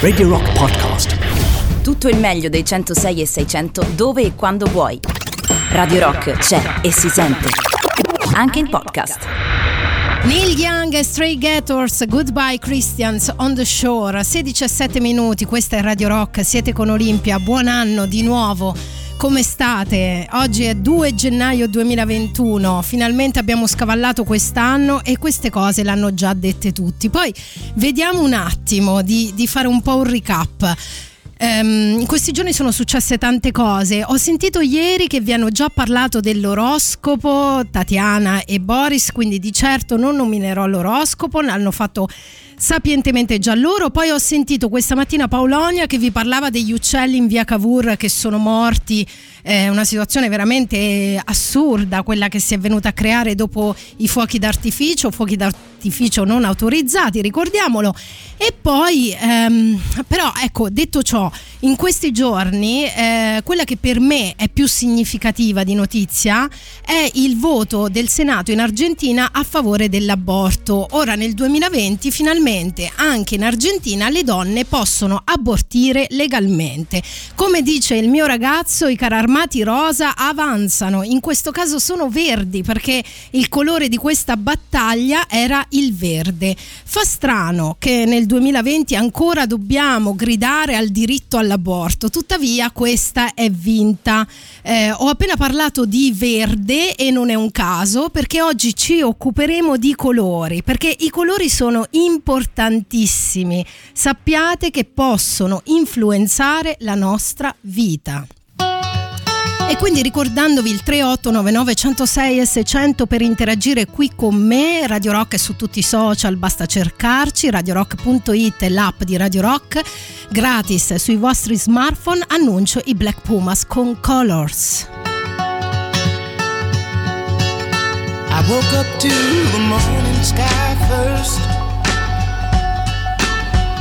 Radio Rock Podcast. Tutto il meglio dei 106 e 600 dove e quando vuoi. Radio Rock c'è e si sente. Anche in podcast. Neil Young e Stray Gators, Goodbye Christians on the Shore, 16 e 7 minuti, questa è Radio Rock, siete con Olimpia, buon anno di nuovo come state? Oggi è 2 gennaio 2021, finalmente abbiamo scavallato quest'anno e queste cose l'hanno già dette tutti. Poi vediamo un attimo di, di fare un po' un recap. Um, in questi giorni sono successe tante cose. Ho sentito ieri che vi hanno già parlato dell'oroscopo, Tatiana e Boris, quindi di certo non nominerò l'oroscopo, hanno fatto sapientemente già loro. Poi ho sentito questa mattina Paolonia che vi parlava degli uccelli in via Cavour che sono morti. È una situazione veramente assurda quella che si è venuta a creare dopo i fuochi d'artificio, fuochi d'artificio non autorizzati, ricordiamolo. E poi, ehm, però, ecco, detto ciò, in questi giorni eh, quella che per me è più significativa di notizia è il voto del Senato in Argentina a favore dell'aborto. Ora nel 2020 finalmente anche in Argentina le donne possono abortire legalmente. Come dice il mio ragazzo, i carri armati rosa avanzano, in questo caso sono verdi perché il colore di questa battaglia era il verde. Fa strano che nel 2020 ancora dobbiamo gridare al diritto alla all'aborto. Tuttavia questa è vinta. Eh, ho appena parlato di verde e non è un caso perché oggi ci occuperemo di colori, perché i colori sono importantissimi. Sappiate che possono influenzare la nostra vita. E quindi ricordandovi il 3899 106 e 600 per interagire qui con me, Radio Rock è su tutti i social, basta cercarci, radiorock.it è l'app di Radio Rock, gratis sui vostri smartphone, annuncio i Black Pumas con Colors. I woke up to the morning sky first.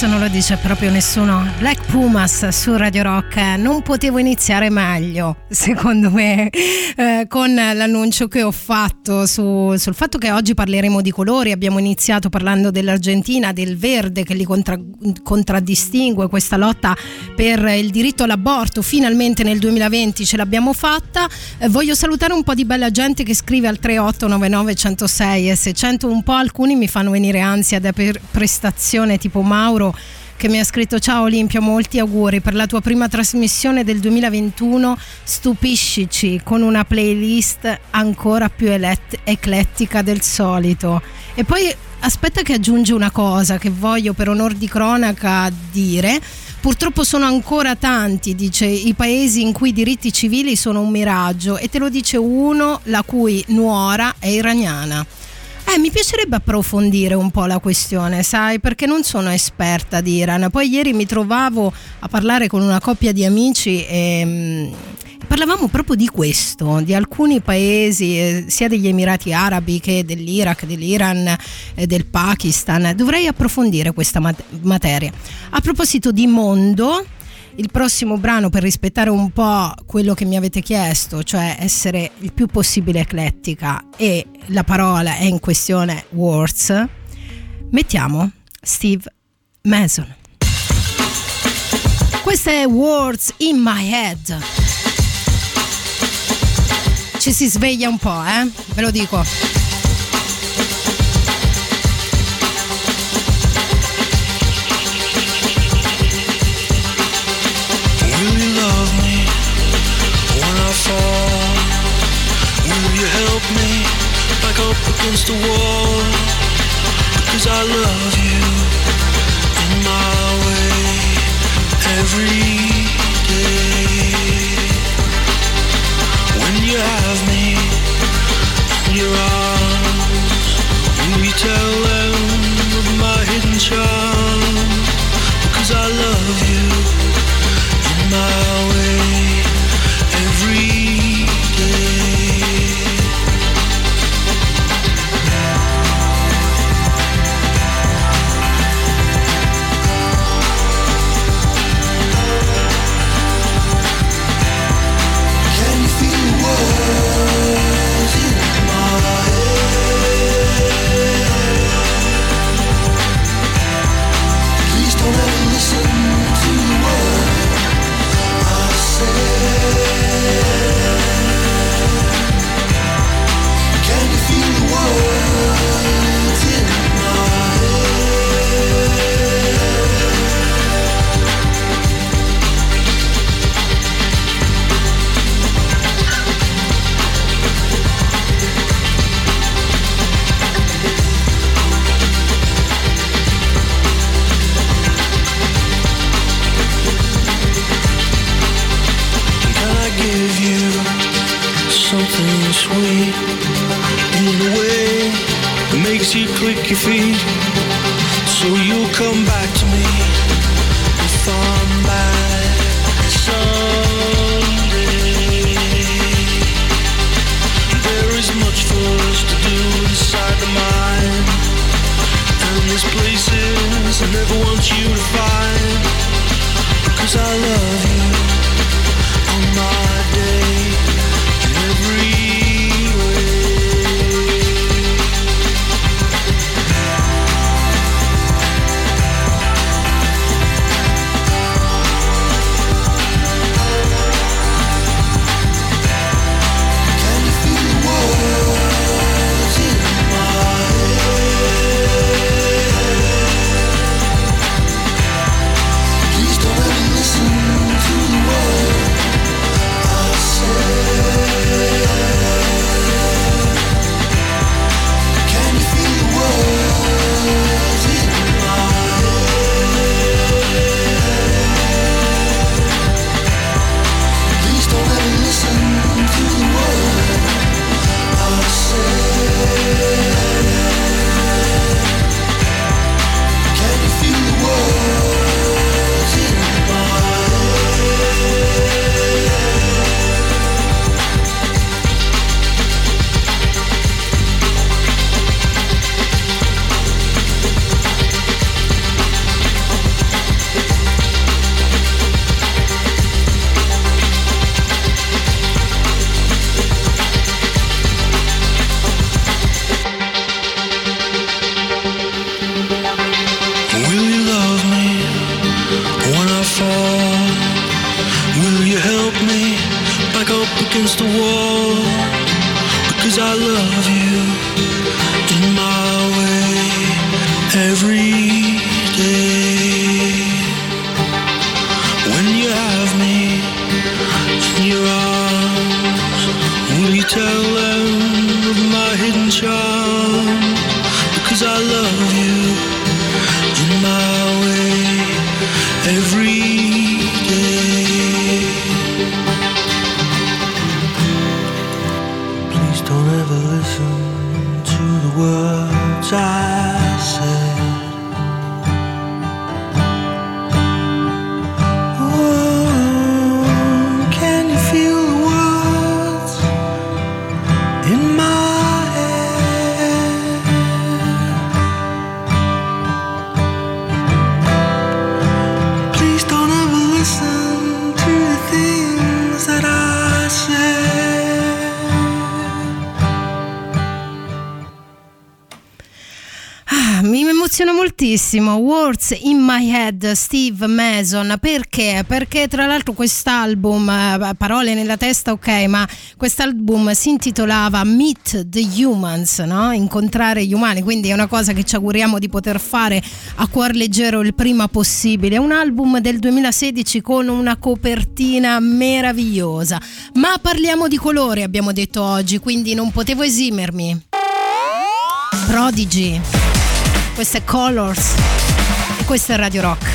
Colors, non lo dice proprio nessuno. Black Pumas su Radio Rock. Non potevo iniziare meglio, secondo me, eh, con l'annuncio che ho fatto su, sul fatto che oggi parleremo di colori. Abbiamo iniziato parlando dell'Argentina, del verde che li contra- contraddistingue, questa lotta per il diritto all'aborto. Finalmente nel 2020 ce l'abbiamo fatta. Eh, voglio salutare un po' di bella gente che scrive al 3899 106 e 600. Un po' alcuni mi fanno venire ansia da prestazione tipo Mauro che mi ha scritto ciao Olimpia molti auguri. Per la tua prima trasmissione del 2021 stupiscici con una playlist ancora più elet- eclettica del solito. E poi aspetta che aggiunge una cosa che voglio per onor di cronaca dire. Purtroppo sono ancora tanti, dice, i paesi in cui i diritti civili sono un miraggio e te lo dice uno la cui nuora è iraniana. Eh, mi piacerebbe approfondire un po' la questione, sai, perché non sono esperta di Iran. Poi ieri mi trovavo a parlare con una coppia di amici e mm, parlavamo proprio di questo, di alcuni paesi, eh, sia degli Emirati Arabi che dell'Iraq, dell'Iran, eh, del Pakistan. Dovrei approfondire questa mat- materia. A proposito di mondo, il prossimo brano per rispettare un po' quello che mi avete chiesto, cioè essere il più possibile eclettica e la parola è in questione words, mettiamo Steve Mason. Questa è Words in My Head. Ci si sveglia un po', eh? Ve lo dico. Help me back up against the wall? Because I love you in my way every day. When you have me in your arms, you tell sweet in a way that makes you click your feet? So you'll come back to me if I'm back someday. There is much for us to do inside the mind, and there's places I never want you to find because I love you on my day every In My Head, Steve Mason. Perché? Perché tra l'altro quest'album, eh, parole nella testa, ok, ma quest'album si intitolava Meet the Humans, no? Incontrare gli umani, quindi è una cosa che ci auguriamo di poter fare a cuor leggero il prima possibile. È un album del 2016 con una copertina meravigliosa. Ma parliamo di colori, abbiamo detto oggi, quindi non potevo esimermi. Prodigy. Questo è Colors questo è Radio Rock.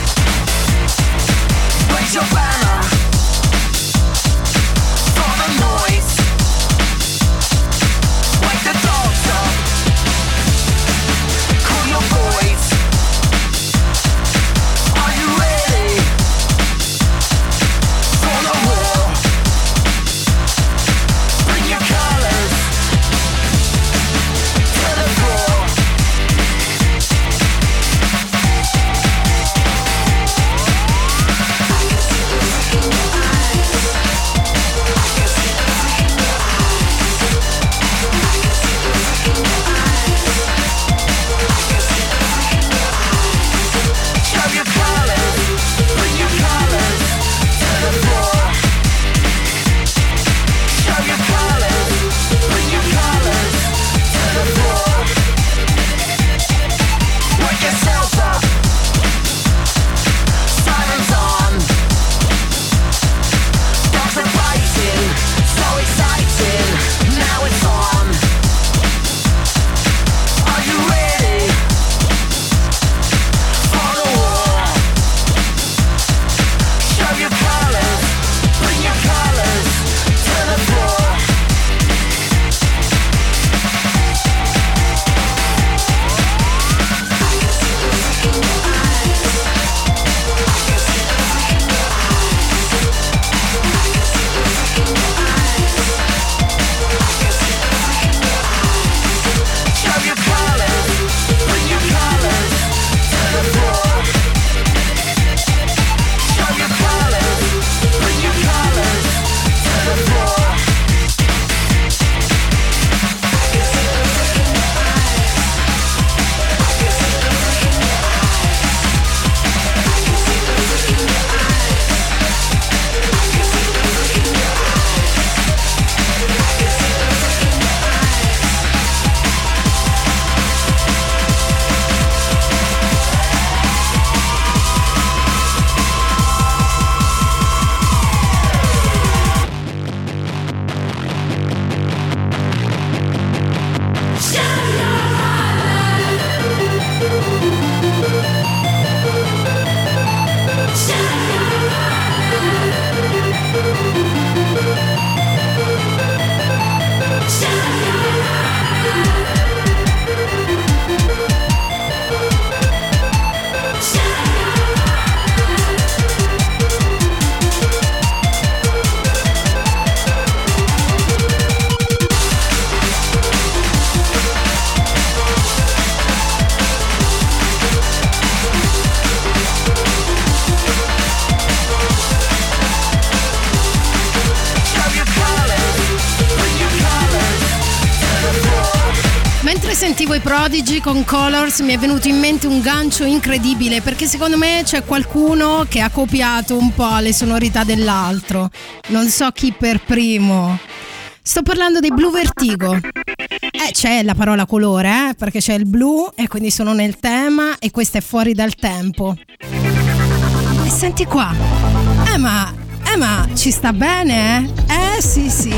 Prodigy con Colors mi è venuto in mente un gancio incredibile perché secondo me c'è qualcuno che ha copiato un po' le sonorità dell'altro. Non so chi per primo. Sto parlando dei blu Vertigo. Eh, c'è la parola colore, eh, perché c'è il blu e quindi sono nel tema e questo è fuori dal tempo. E senti qua. Eh ma, eh ma ci sta bene, eh? Eh sì sì.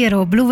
Respiro, Blue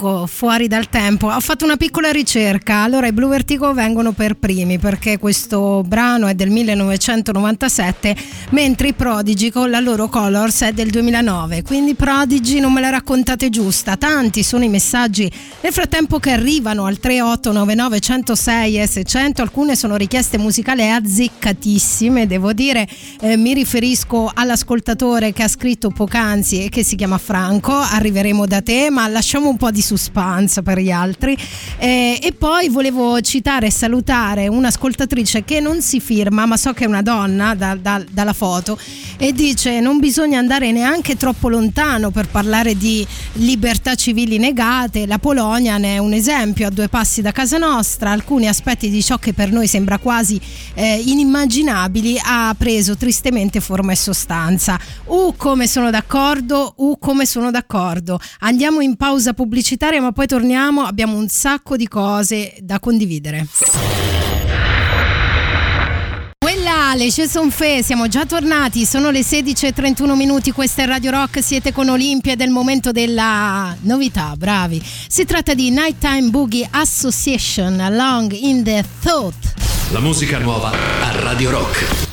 Vertigo, fuori dal tempo. Ho fatto una piccola ricerca, allora i Blue Vertigo vengono per primi perché questo brano è del 1997, mentre i Prodigy con la loro Colors è del 2009. Quindi Prodigy non me la raccontate giusta, tanti sono i messaggi nel frattempo che arrivano al 3899 106 e 600, alcune sono richieste musicali azzeccatissime, devo dire, Eh, mi riferisco all'ascoltatore che ha scritto poc'anzi e che si chiama Franco, arriveremo da te, ma lasciamo un po' di suspense per gli altri. Eh, e poi volevo citare e salutare un'ascoltatrice che non si firma, ma so che è una donna da- da- dalla foto, e dice non bisogna andare neanche troppo lontano per parlare di libertà civili negate, la Polonia ne è un esempio a due passi da casa nostra, alcuni aspetti di ciò che per noi sembra quasi eh, inimmaginabili ha preso tristemente forma e sostanza. Uh, come sono d'accordo, uh, come sono d'accordo. Andiamo in pausa pubblicitaria, ma poi torniamo, abbiamo un sacco di cose da condividere. Quella le Jason Fe, siamo già tornati, sono le 16.31 minuti, questa è Radio Rock, siete con Olimpia ed è il momento della novità, bravi. Si tratta di Nighttime Boogie Association, Along in the Thought. La musica nuova a Radio Rock.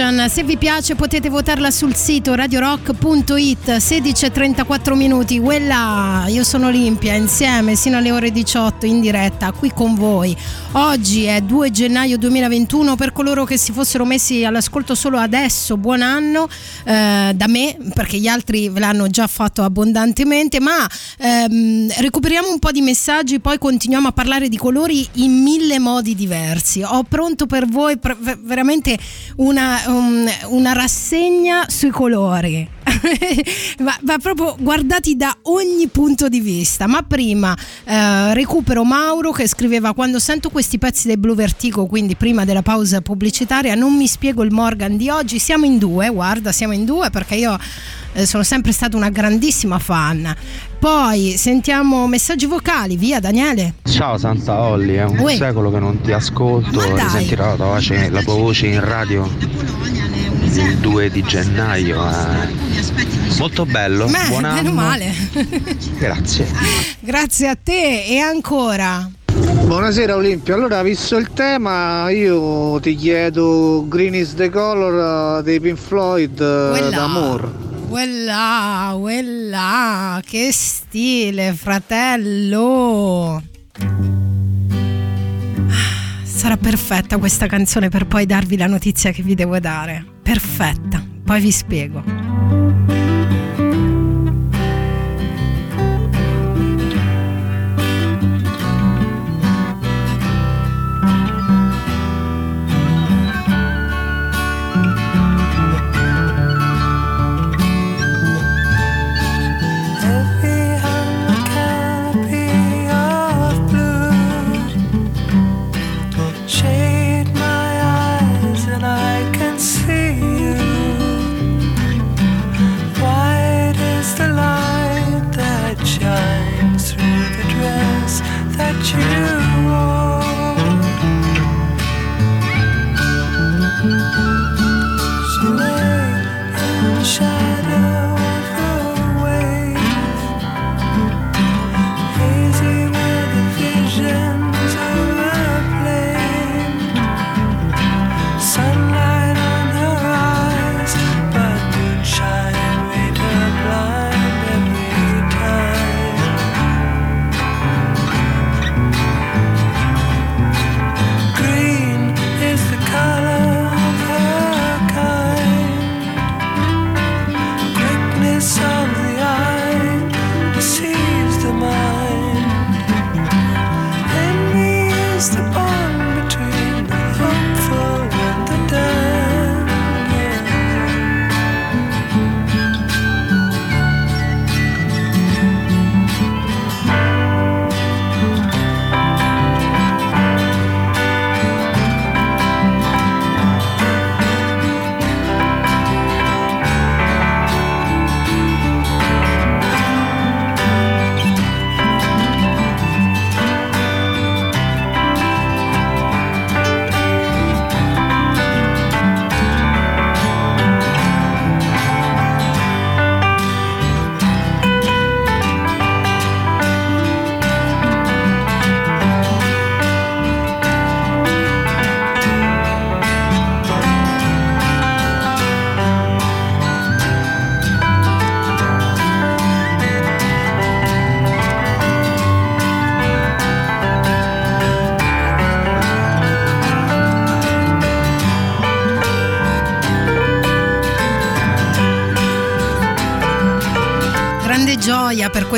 Association, se vi piace potete votarla sul sito radiorock.it 16.34 minuti, quella io sono Olimpia insieme sino alle ore 18 in diretta qui con voi. Oggi è 2 gennaio 2021 per coloro che si fossero messi all'ascolto solo adesso, buon anno eh, da me perché gli altri ve l'hanno già fatto abbondantemente, ma ehm, recuperiamo un po' di messaggi poi continuiamo a parlare di colori in mille modi diversi. Ho pronto per voi veramente una, um, una rassegna sui colori. Ma, ma proprio guardati da ogni punto di vista. Ma prima eh, recupero Mauro che scriveva quando sento questi pezzi dei Blue Vertigo, quindi prima della pausa pubblicitaria, non mi spiego il Morgan di oggi. Siamo in due, guarda, siamo in due perché io eh, sono sempre stata una grandissima fan. Poi sentiamo messaggi vocali, via Daniele. Ciao Santa Olli, è un Uè. secolo che non ti ascolto e sentirò la tua voce in radio il 2 di gennaio. eh. Molto bello, Beh, buon meno anno. male. Grazie. Grazie a te e ancora. Buonasera Olimpia, allora visto il tema io ti chiedo Green is the color eh, dei Pink Floyd eh, Quella. d'amor. Quella, quella, che stile, fratello. Sarà perfetta questa canzone per poi darvi la notizia che vi devo dare. Perfetta, poi vi spiego.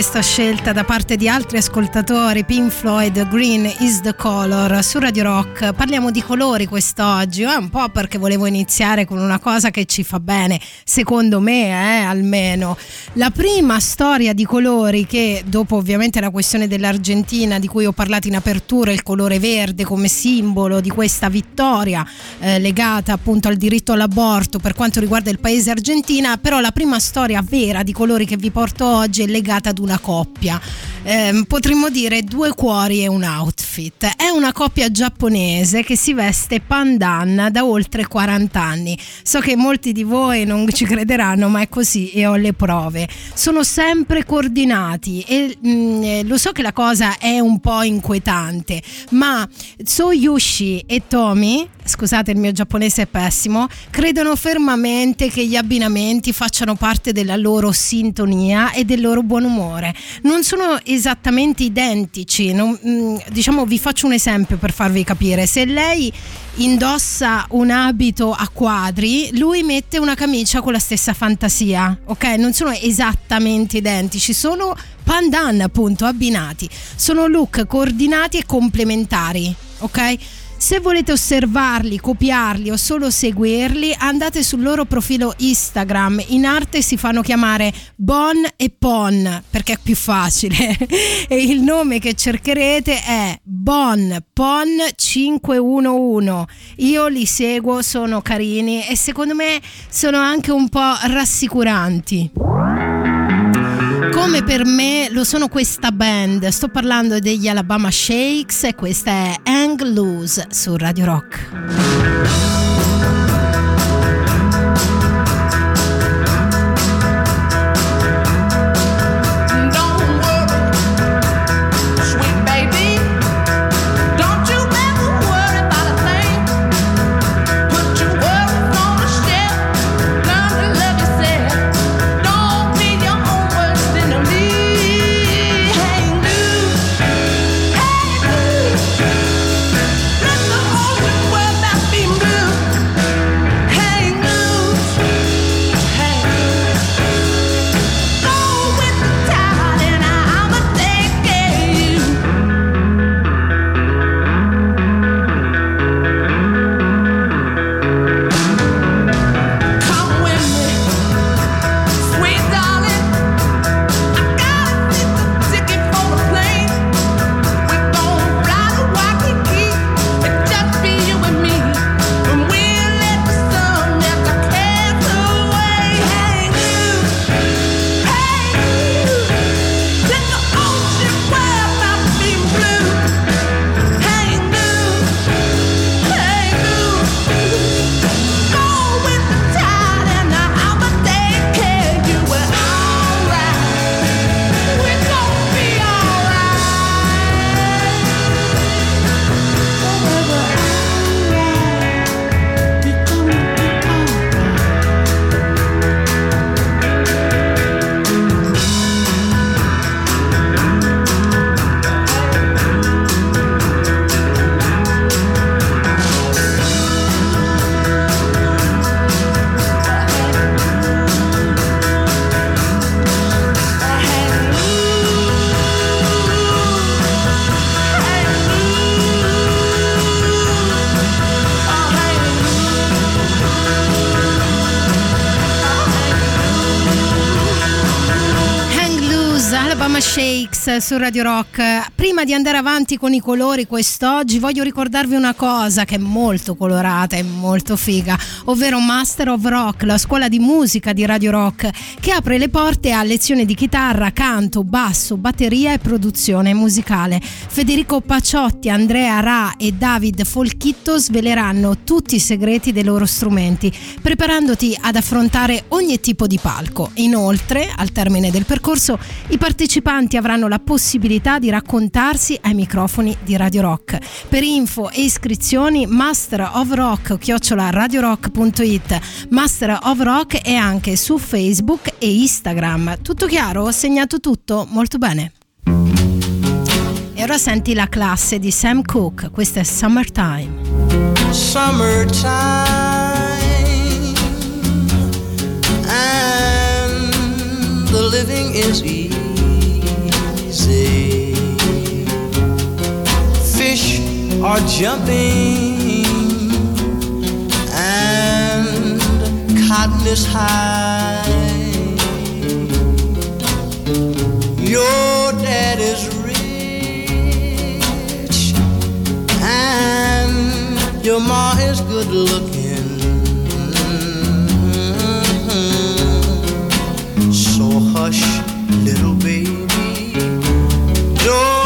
Questa scelta da parte di altri ascoltatori. Pink Floyd, Green is the color. Su Radio Rock parliamo di colori quest'oggi. eh, un po' perché volevo iniziare con una cosa che ci fa bene, secondo me, eh, almeno. La prima storia di colori che, dopo ovviamente la questione dell'Argentina di cui ho parlato in apertura, il colore verde come simbolo di questa vittoria eh, legata appunto al diritto all'aborto per quanto riguarda il paese Argentina, però la prima storia vera di colori che vi porto oggi è legata ad una coppia. Ehm, potremmo dire due cuori e un outfit. È una coppia giapponese che si veste pandan da oltre 40 anni. So che molti di voi non ci crederanno, ma è così e ho le prove. Sono sempre coordinati e mm, eh, lo so che la cosa è un po' inquietante, ma Soyushi e Tomi, scusate il mio giapponese è pessimo, credono fermamente che gli abbinamenti facciano parte della loro sintonia e del loro buon umore. Non sono esattamente identici, non- mm, diciamo vi faccio un esempio per farvi capire. Se lei indossa un abito a quadri, lui mette una camicia con la stessa fantasia, ok? Non sono esattamente identici, sono pandan appunto abbinati, sono look coordinati e complementari, ok? Se volete osservarli, copiarli o solo seguirli, andate sul loro profilo Instagram. In arte si fanno chiamare Bon e Pon perché è più facile. e il nome che cercherete è Bon Pon 511. Io li seguo, sono carini e secondo me sono anche un po' rassicuranti. Come per me lo sono questa band, sto parlando degli Alabama Shakes e questa è Hang Loose su Radio Rock. Shakes su Radio Rock. Prima di andare avanti con i colori quest'oggi voglio ricordarvi una cosa che è molto colorata e molto figa, ovvero Master of Rock, la scuola di musica di Radio Rock, che apre le porte a lezioni di chitarra, canto, basso, batteria e produzione musicale. Federico Paciotti, Andrea Ra e David Folchitto sveleranno tutti i segreti dei loro strumenti, preparandoti ad affrontare ogni tipo di palco. Inoltre, al termine del percorso, i partecipanti avranno la possibilità di raccontarsi ai microfoni di Radio Rock. Per info e iscrizioni Master of Rock chiocciola radiorock.it Master of Rock è anche su Facebook e Instagram. Tutto chiaro? Ho segnato tutto? Molto bene. E ora senti la classe di Sam Cooke, questa è Summertime. summertime and the living is easy. Fish are jumping and cotton is high. Your dad is rich and your ma is good looking. So hush, little baby, don't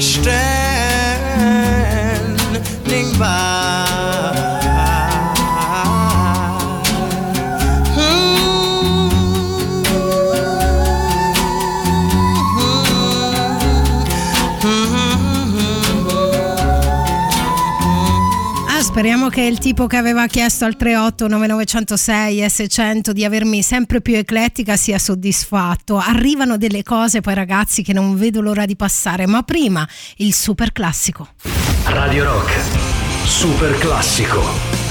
stay. Speriamo che il tipo che aveva chiesto al 38 9906 e 600 di avermi sempre più eclettica sia soddisfatto. Arrivano delle cose poi ragazzi che non vedo l'ora di passare, ma prima il super classico. Radio Rock. Super classico.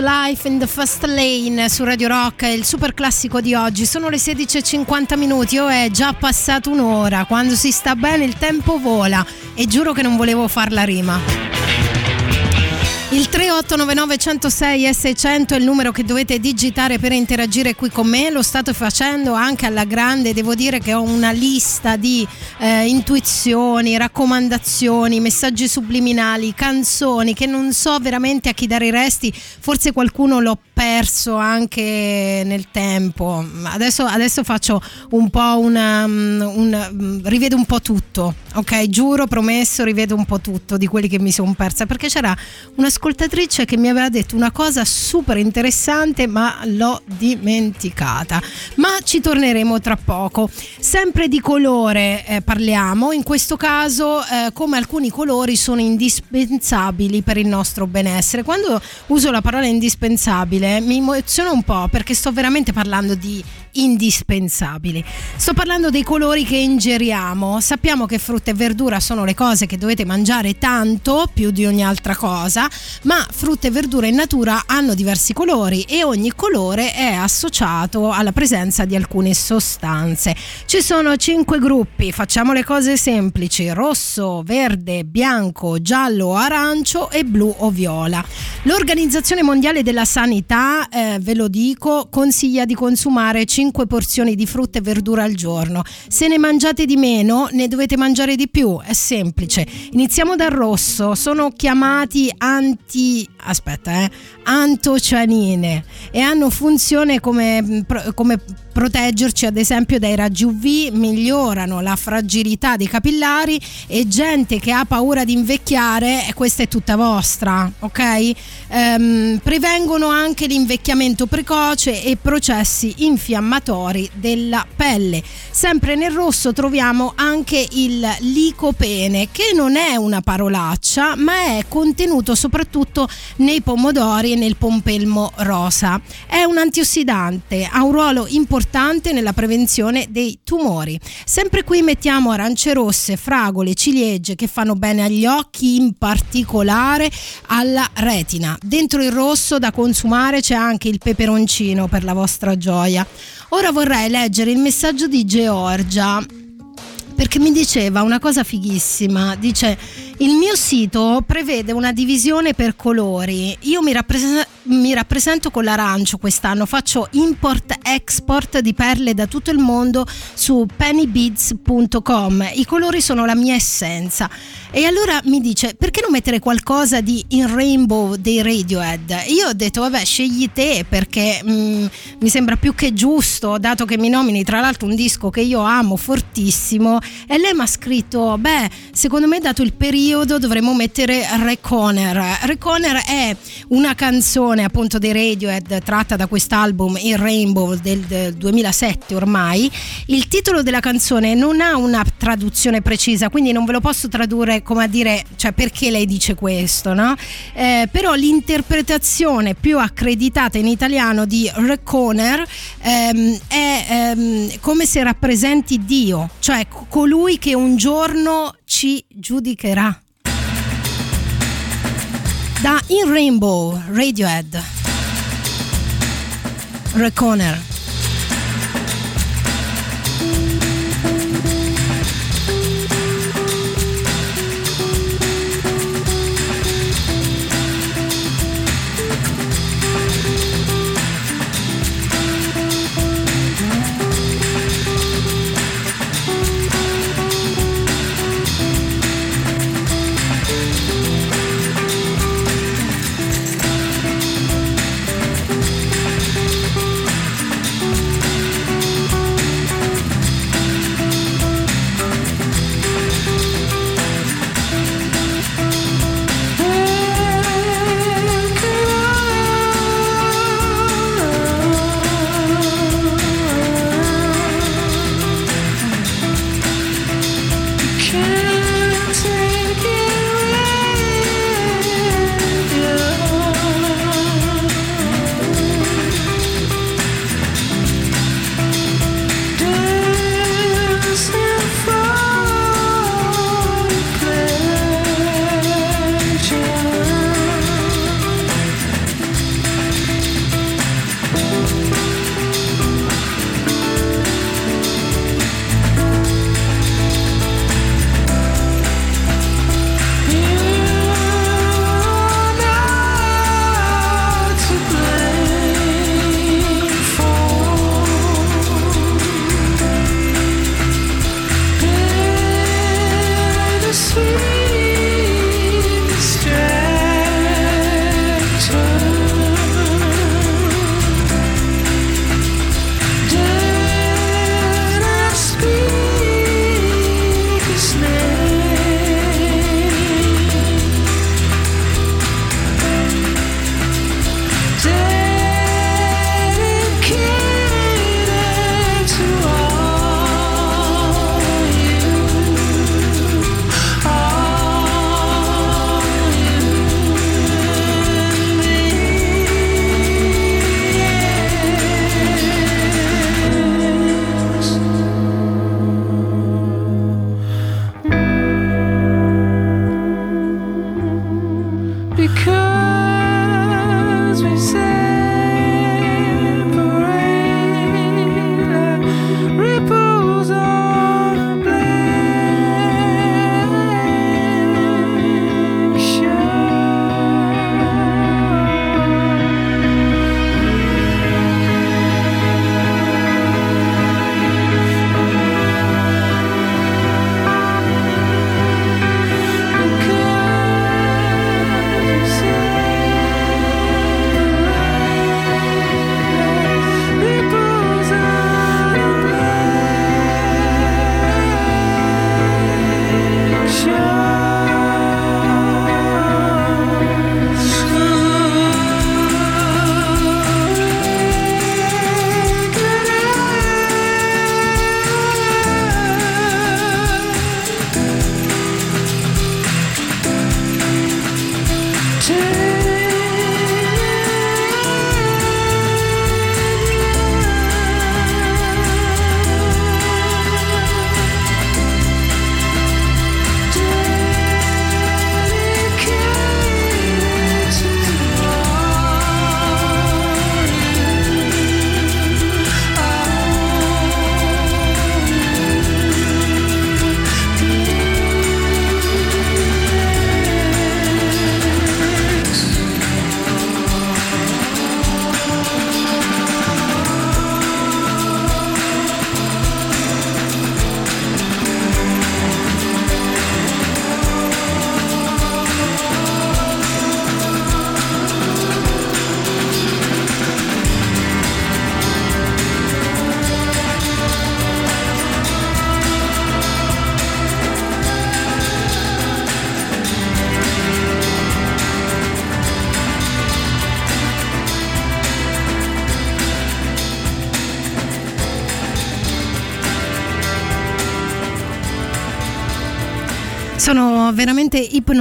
Life in the Fast Lane su Radio Rock, il super classico di oggi. Sono le 16.50 minuti, oh è già passato un'ora. Quando si sta bene il tempo vola e giuro che non volevo far la rima. Il 3899 106 e 600 è il numero che dovete digitare per interagire qui con me, lo state facendo anche alla grande, devo dire che ho una lista di eh, intuizioni, raccomandazioni, messaggi subliminali, canzoni che non so veramente a chi dare i resti, forse qualcuno l'ho perso anche nel tempo. Adesso, adesso faccio un po' una, un, rivedo un po' tutto, ok? Giuro, promesso, rivedo un po' tutto di quelli che mi sono persa perché c'era un'ascoltatrice che mi aveva detto una cosa super interessante, ma l'ho dimenticata. Ma ci torneremo tra poco. Sempre di colore eh, parliamo, in questo caso eh, come alcuni colori sono indispensabili per il nostro benessere. Quando uso la parola indispensabile mi emoziona un po' perché sto veramente parlando di indispensabili. Sto parlando dei colori che ingeriamo. Sappiamo che frutta e verdura sono le cose che dovete mangiare tanto, più di ogni altra cosa, ma frutta e verdura in natura hanno diversi colori e ogni colore è associato alla presenza di alcune sostanze. Ci sono cinque gruppi, facciamo le cose semplici: rosso, verde, bianco, giallo, arancio e blu o viola. L'Organizzazione Mondiale della Sanità, eh, ve lo dico, consiglia di consumare 5 porzioni di frutta e verdura al giorno. Se ne mangiate di meno, ne dovete mangiare di più. È semplice. Iniziamo dal rosso. Sono chiamati anti. aspetta, eh. Antocianine e hanno funzione come, come proteggerci ad esempio dai raggi UV, migliorano la fragilità dei capillari e gente che ha paura di invecchiare, questa è tutta vostra, ok? Ehm, prevengono anche l'invecchiamento precoce e processi infiammatori della pelle. Sempre nel rosso troviamo anche il licopene, che non è una parolaccia, ma è contenuto soprattutto nei pomodori e nel pompelmo rosa. È un antiossidante, ha un ruolo importante nella prevenzione dei tumori. Sempre qui mettiamo arance rosse, fragole, ciliegie che fanno bene agli occhi, in particolare alla retina. Dentro il rosso da consumare c'è anche il peperoncino per la vostra gioia. Ora vorrei leggere il messaggio di Georgia perché mi diceva una cosa fighissima. Dice: Il mio sito prevede una divisione per colori. Io mi, rapprese- mi rappresento con l'arancio quest'anno. Faccio import-export di perle da tutto il mondo su pennybeads.com. I colori sono la mia essenza. E allora mi dice: Perché non mettere qualcosa di in rainbow dei Radiohead? Io ho detto: Vabbè, scegli te perché mm, mi sembra più che giusto, dato che mi nomini tra l'altro un disco che io amo fortissimo e lei mi ha scritto beh secondo me dato il periodo dovremmo mettere Reconer Reconer è una canzone appunto dei Radiohead tratta da quest'album Il Rainbow del, del 2007 ormai il titolo della canzone non ha una traduzione precisa quindi non ve lo posso tradurre come a dire cioè perché lei dice questo no? Eh, però l'interpretazione più accreditata in italiano di Reconer ehm, è ehm, come se rappresenti Dio cioè colui che un giorno ci giudicherà. Da In Rainbow, Radiohead. Reconer.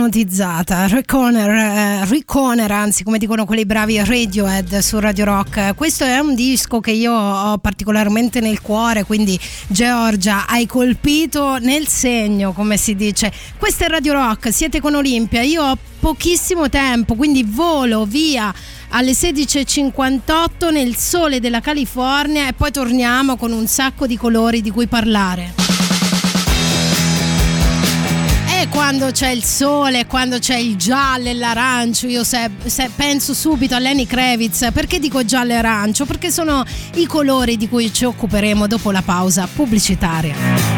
ipnotizzata. Rick eh, Rick anzi come dicono quelli bravi Radiohead su Radio Rock. Questo è un disco che io ho particolarmente nel cuore, quindi Georgia hai colpito nel segno, come si dice. Questo è Radio Rock, siete con Olimpia, io ho pochissimo tempo, quindi volo via alle 16.58 nel sole della California e poi torniamo con un sacco di colori di cui parlare. quando c'è il sole, quando c'è il giallo e l'arancio, io se, se penso subito a Lenny Kravitz. Perché dico giallo e arancio? Perché sono i colori di cui ci occuperemo dopo la pausa pubblicitaria.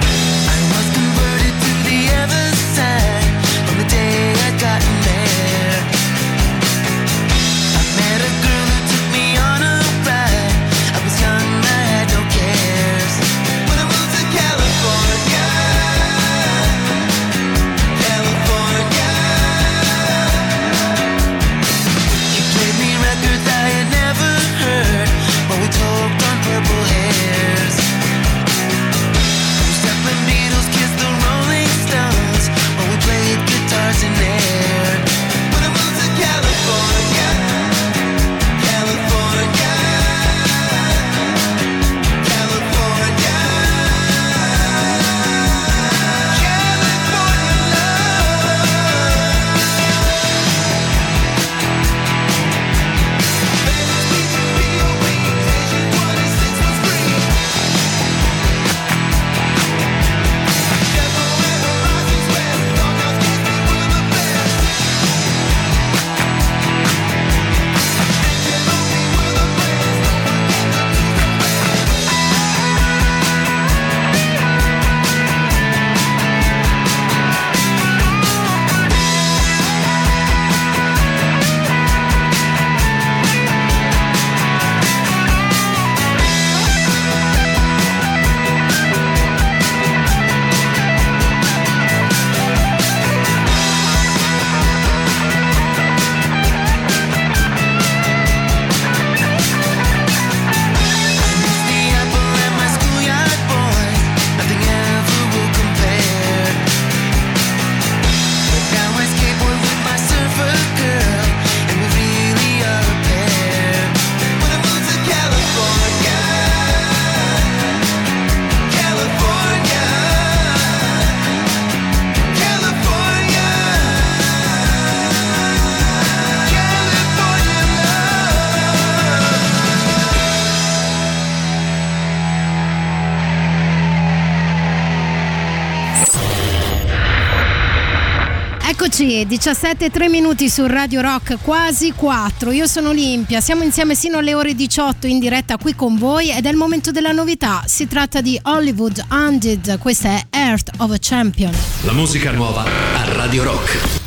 Sì, 17 3 minuti su Radio Rock, quasi 4. Io sono Olimpia, siamo insieme sino alle ore 18 in diretta qui con voi ed è il momento della novità. Si tratta di Hollywood Undead, questa è Earth of a Champion. La musica nuova a Radio Rock.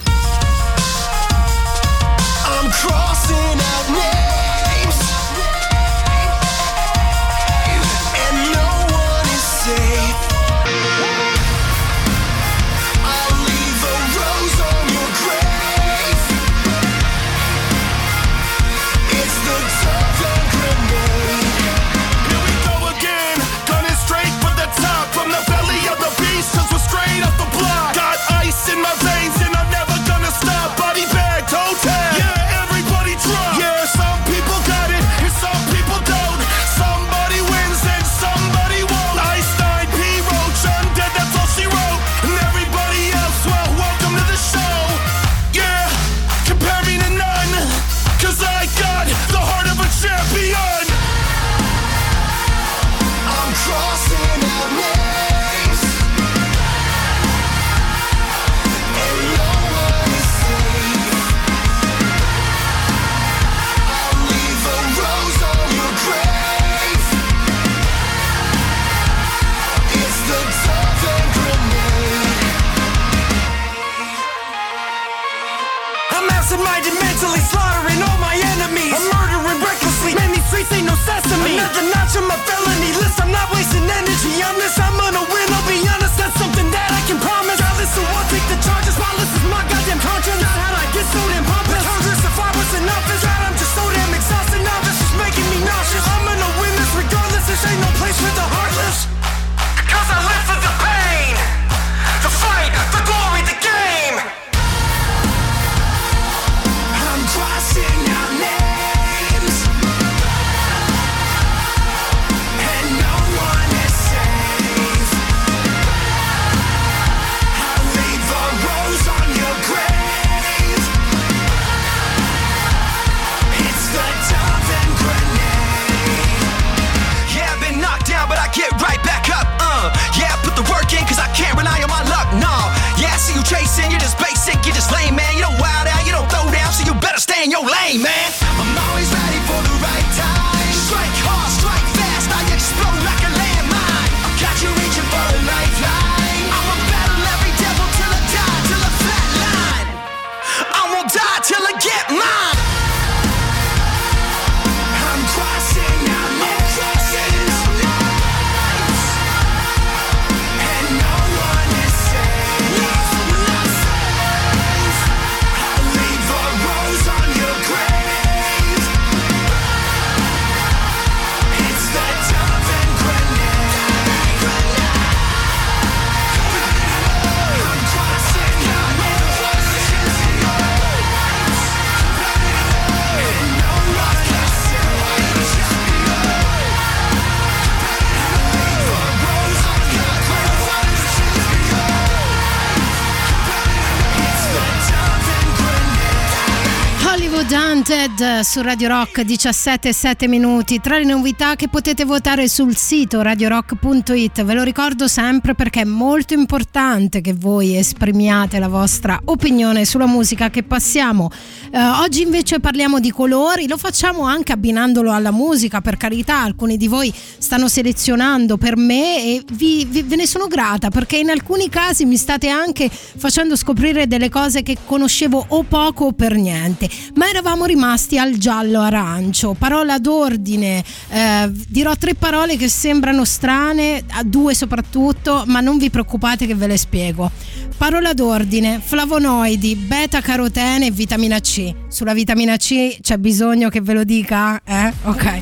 Used su Radio Rock 17 e 7 minuti. Tra le novità che potete votare sul sito radiorock.it ve lo ricordo sempre perché è molto importante che voi esprimiate la vostra opinione sulla musica che passiamo. Eh, oggi invece parliamo di colori lo facciamo anche abbinandolo alla musica per carità alcuni di voi stanno selezionando per me e vi- vi- ve ne sono grata perché in alcuni casi mi state anche facendo scoprire delle cose che conoscevo o poco o per niente ma eravamo rimasti al giallo arancio. Parola d'ordine. Eh, dirò tre parole che sembrano strane a due soprattutto ma non vi preoccupate che ve le spiego. Parola d'ordine. Flavonoidi beta carotene e vitamina C. Sulla vitamina C c'è bisogno che ve lo dica eh? ok.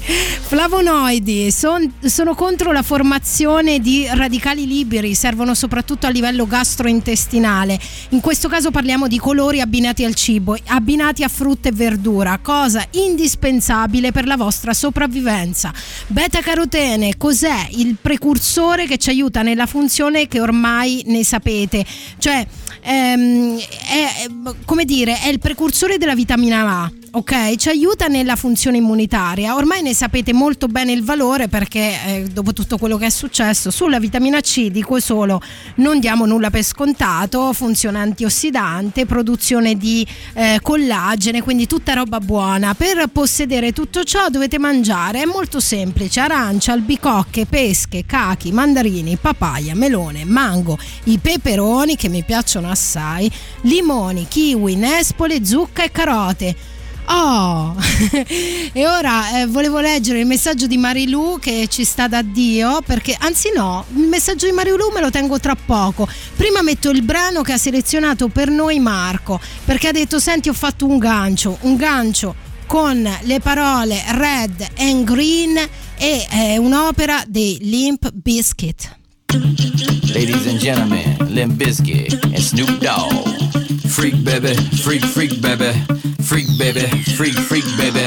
Flavonoidi son- sono contro la formazione di radicali liberi servono soprattutto a livello gastrointestinale. In questo caso parliamo di colori abbinati al cibo abbinati a frutta e verdura cosa indispensabile per la vostra sopravvivenza. Beta carotene cos'è il precursore che ci aiuta nella funzione che ormai ne sapete? Cioè ehm, è- come dire è il precursore della vitamina A ok? Ci aiuta nella funzione immunitaria. Ormai ne sapete molto bene il valore perché eh, dopo tutto quello che è successo sulla vitamina C dico solo non diamo nulla per scontato, funzione antiossidante, produzione di eh, collagene, quindi tutta roba buona. Per possedere tutto ciò dovete mangiare, è molto semplice, arancia, albicocche, pesche, cachi, mandarini, papaya, melone, mango, i peperoni che mi piacciono assai, limoni, kiwi, nespole, zucca e carote. Oh, e ora eh, volevo leggere il messaggio di Marilu che ci sta da Dio, perché anzi no, il messaggio di Marilu me lo tengo tra poco. Prima metto il brano che ha selezionato per noi Marco, perché ha detto senti ho fatto un gancio, un gancio con le parole red and green e è un'opera dei Limp Biscuit. Ladies and gentlemen, Limp Bizkit and Snoop Dogg. Freak baby, freak freak baby, freak baby, freak freak baby.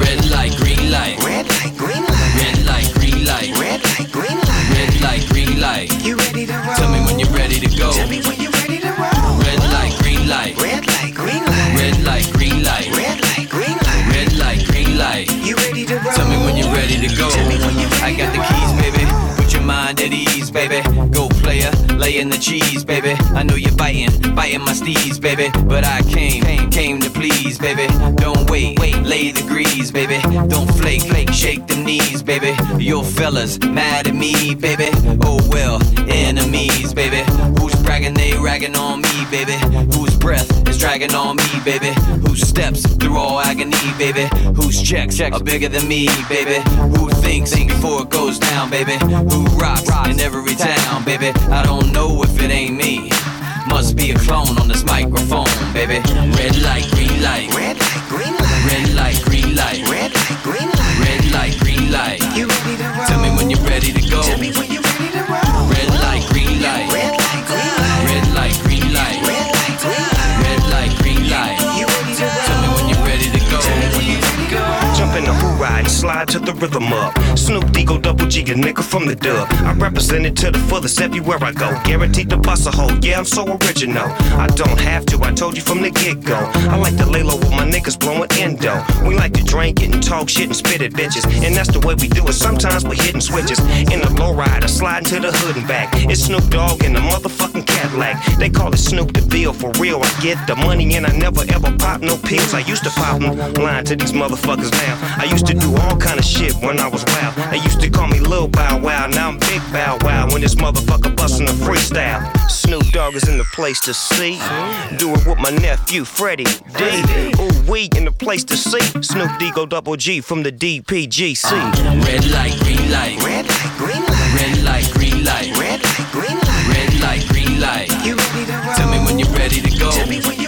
Red light, green light. Red light, green light. Red light, green light. Red light, green light. Red light, green light. You ready to roll? Tell me when you're ready to go. Tell me when you're ready to roll. Red light, green light. Red light, green light. Red light, green light. Red light, green light. Red light, green light. You ready to roll? Tell me when you're ready to go. Tell me when you're ready I got the keys, baby. Put your mind at ease, baby. Go player, lay in the cheese, baby. I know you're biting, biting my steez, baby. But I came, came, came to please, baby. Don't wait, wait, lay the grease, baby. Don't flake, flake, shake the knees, baby. Your fellas mad at me, baby. Oh well, enemies, baby. Who's bragging, they ragging on me, baby. Whose breath is dragging on me, baby. Whose steps through all agony, baby. Whose checks are bigger than me, baby. Who thinks before it goes down, baby. Who rocks in every town, baby. I don't know if it ain't me. Must be a clone on this microphone, baby. Red light, green light. Red light, green light. Red light, green light. Red light, green light. Red light, green light. You ready to roll? Tell me when you're ready to go. Tell me when you're slide to the rhythm up. Snoop Deagle double G, a nigga from the dub. I represent it to the fullest everywhere I go. Guaranteed to bust a hole, yeah, I'm so original. I don't have to, I told you from the get go. I like to lay low with my niggas blowing endo. We like to drink it and talk shit and spit at bitches. And that's the way we do it. Sometimes we're hitting switches. In the low I slide into the hood and back. It's Snoop Dogg in the motherfucking Cadillac. They call it Snoop the Bill for real. I get the money and I never ever pop no pills. I used to pop them, lying to these motherfuckers now. I used to do all kind of shit when I was wild. They used to call me Lil Bow Wow. Now I'm Big Bow Wow when this motherfucker bustin' a freestyle. Snoop Dogg is in the place to see. Do it with my nephew Freddie D. Ooh, we in the place to see. Snoop Deagle double G from the DPGC. Red light, green light. Red light, green light. Red light, green light. Red light, green light. Red light, green light. You ready to roll? Tell me when you're ready to go. Tell me when you're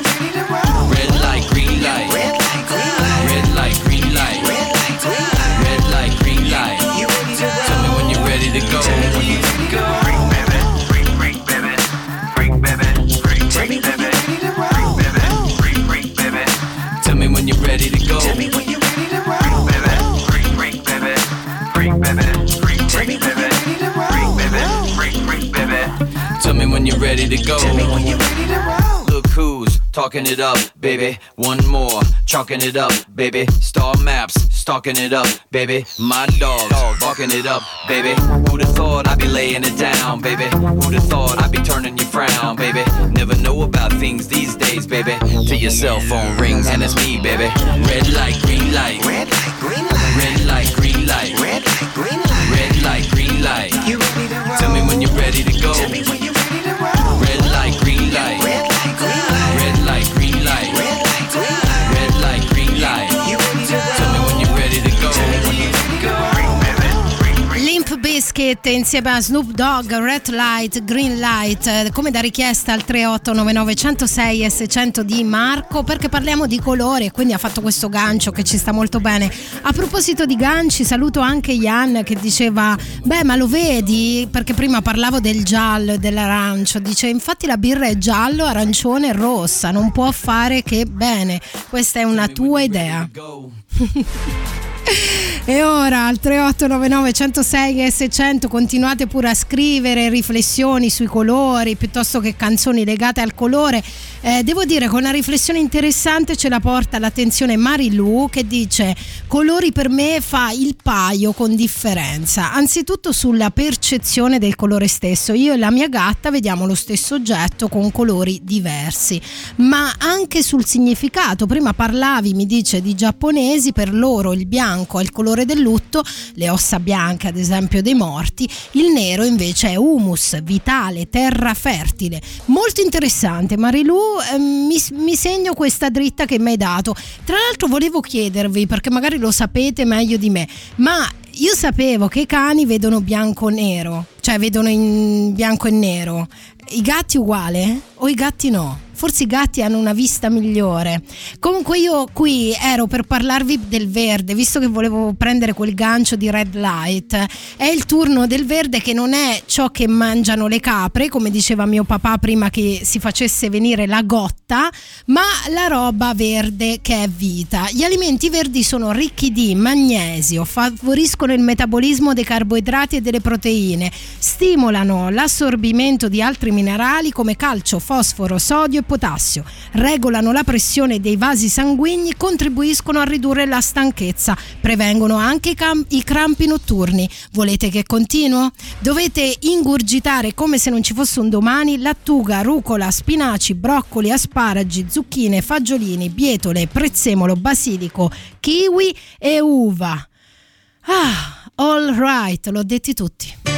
to go. Tell me when you're ready to roll. Look who's talking it up, baby. One more, chalking it up, baby. Star maps, stalking it up, baby. My dog, barking it up, baby. Who'da thought I'd be laying it down, baby? Who'da thought I'd be turning you frown, baby? Never know about things these days, baby. Till your cell phone rings and it's me, baby. Red light, green light. Red light, green light. Red light, green light. Red light, green light. Red light, green light. You ready to roll? Tell me when you're ready to go. Tell me when you're Bizkit insieme a Snoop Dogg, Red Light, Green Light, eh, come da richiesta al 3899 106 e 600 di Marco, perché parliamo di colore e quindi ha fatto questo gancio che ci sta molto bene. A proposito di ganci, saluto anche Ian che diceva, beh ma lo vedi? Perché prima parlavo del giallo e dell'arancio, dice infatti la birra è giallo, arancione e rossa, non può fare che bene, questa è una tua idea. E ora al 3899 106 e 600 continuate pure a scrivere riflessioni sui colori piuttosto che canzoni legate al colore. Eh, devo dire che una riflessione interessante ce la porta all'attenzione Marilu che dice colori per me fa il paio con differenza. Anzitutto sulla percezione del colore stesso. Io e la mia gatta vediamo lo stesso oggetto con colori diversi, ma anche sul significato. Prima parlavi, mi dice, di giapponesi, per loro il bianco è il colore del lutto, le ossa bianche ad esempio dei morti, il nero invece è humus, vitale, terra fertile. Molto interessante, Marilu, eh, mi, mi segno questa dritta che mi hai dato. Tra l'altro volevo chiedervi, perché magari lo sapete meglio di me, ma io sapevo che i cani vedono bianco-nero, cioè vedono in bianco e nero. I gatti uguale? O i gatti no? Forse i gatti hanno una vista migliore. Comunque io qui ero per parlarvi del verde, visto che volevo prendere quel gancio di red light. È il turno del verde che non è ciò che mangiano le capre, come diceva mio papà prima che si facesse venire la gotta, ma la roba verde che è vita. Gli alimenti verdi sono ricchi di magnesio, favoriscono il metabolismo dei carboidrati e delle proteine, stimolano l'assorbimento di altri minerali come calcio, fosforo, sodio e potassio, regolano la pressione dei vasi sanguigni, contribuiscono a ridurre la stanchezza, prevengono anche i, cam- i crampi notturni. Volete che continuo? Dovete ingurgitare come se non ci fosse un domani lattuga, rucola, spinaci, broccoli, asparagi, zucchine, fagiolini, bietole, prezzemolo, basilico, kiwi e uva. Ah, all right, l'ho detti tutti.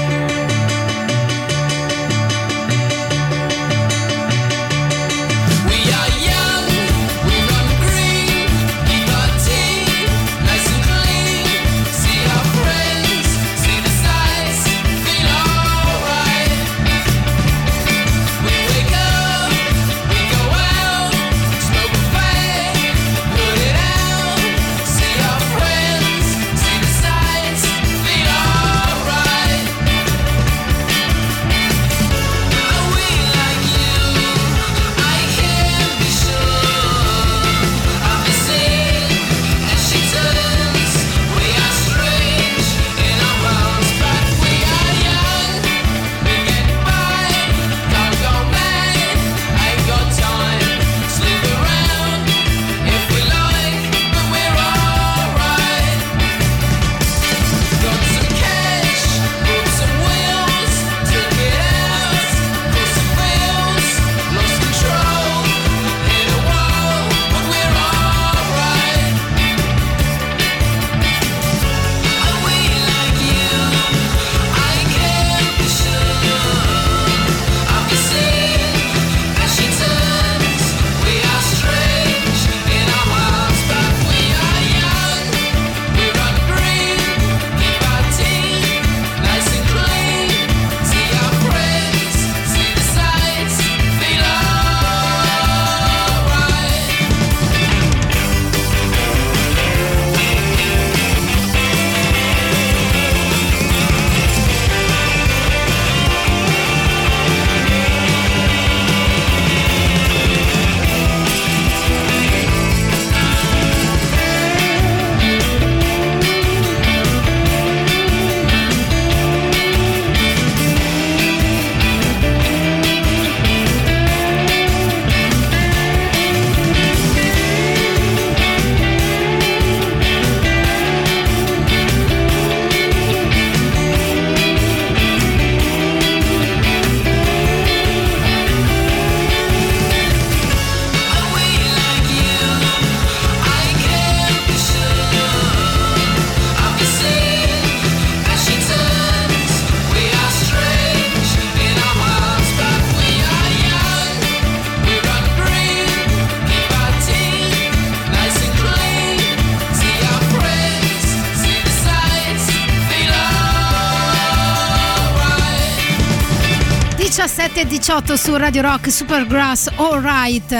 18 su Radio Rock Supergrass Alright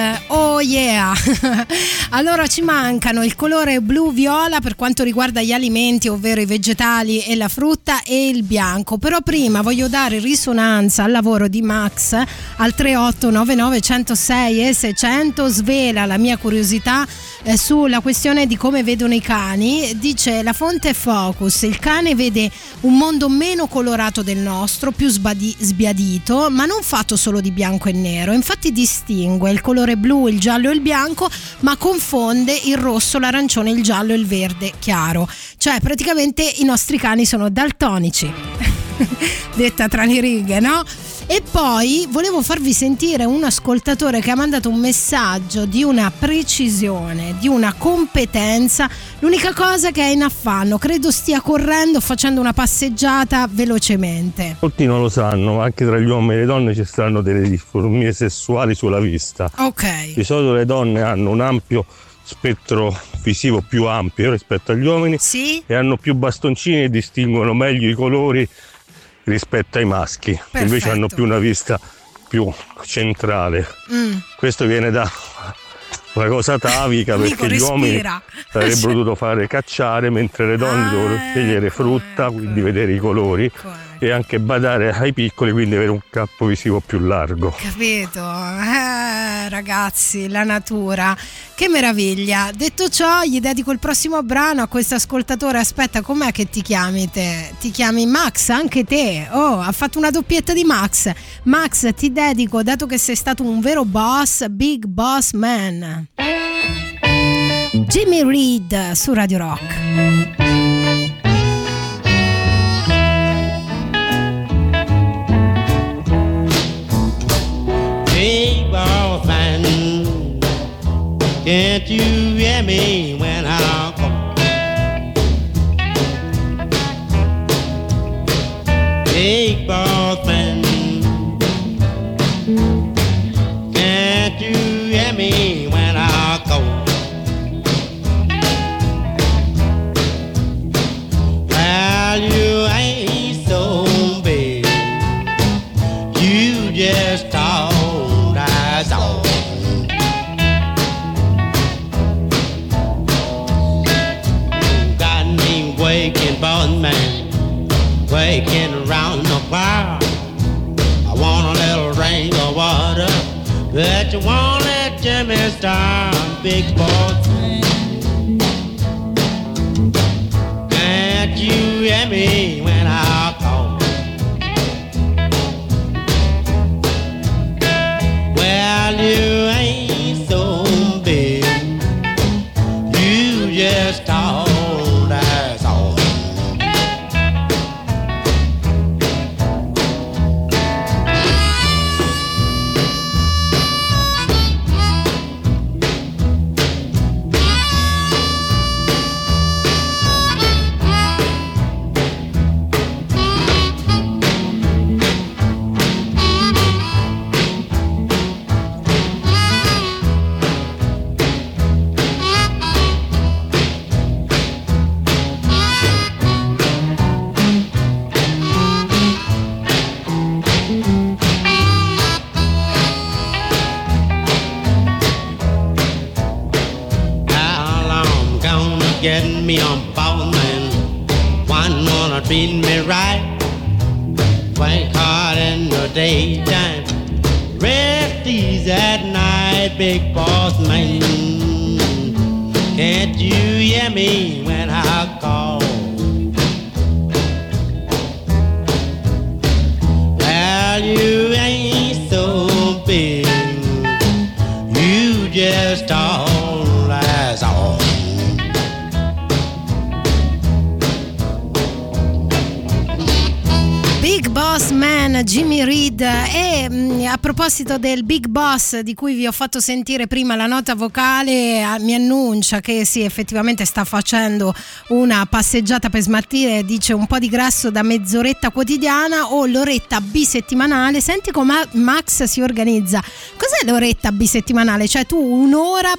Oh yeah. Allora ci mancano il colore blu-viola per quanto riguarda gli alimenti ovvero i vegetali e la frutta e il bianco. Però prima voglio dare risonanza al lavoro di Max al 3899 106 e 600 svela la mia curiosità eh, sulla questione di come vedono i cani. Dice la fonte Focus. Il cane vede un mondo meno colorato del nostro più sbadi- sbiadito ma non fatto solo di bianco e nero. Infatti distingue il colore blu il giallo e il bianco ma confonde il rosso l'arancione il giallo e il verde chiaro cioè praticamente i nostri cani sono daltonici detta tra le righe no? E poi volevo farvi sentire un ascoltatore che ha mandato un messaggio di una precisione, di una competenza. L'unica cosa che è in affanno, credo stia correndo, facendo una passeggiata velocemente. Molti non lo sanno, ma anche tra gli uomini e le donne ci stanno delle disformie sessuali sulla vista. Ok. Di solito le donne hanno un ampio spettro visivo più ampio rispetto agli uomini Sì? e hanno più bastoncini e distinguono meglio i colori rispetto ai maschi, che invece Perfetto. hanno più una vista più centrale. Mm. Questo viene da una cosa atavica perché gli uomini respira. sarebbero dovuto fare cacciare mentre le donne Ah, dovevano scegliere ecco, frutta, quindi vedere i colori e anche badare ai piccoli, quindi avere un campo visivo più largo. Capito? Eh, ragazzi, la natura. Che meraviglia. Detto ciò, gli dedico il prossimo brano a questo ascoltatore. Aspetta, com'è che ti chiami te? Ti chiami Max, anche te. Oh, ha fatto una doppietta di Max. Max, ti dedico, dato che sei stato un vero boss, big boss man. Jimmy Reed su Radio Rock. Can't you hear me when I call? Big ball but you won't let Jimmy start, big boss. Can't you hear me me on ball, man? One wanna treat me right. Work hard in the daytime, rest easy at night, big boss man. Can't you hear me when I call? Jimmy Reed e mh, a proposito del Big Boss di cui vi ho fatto sentire prima la nota vocale ah, mi annuncia che sì effettivamente sta facendo una passeggiata per smaltire dice un po' di grasso da mezz'oretta quotidiana o l'oretta bisettimanale senti come Max si organizza cos'è l'oretta bisettimanale? cioè tu un'ora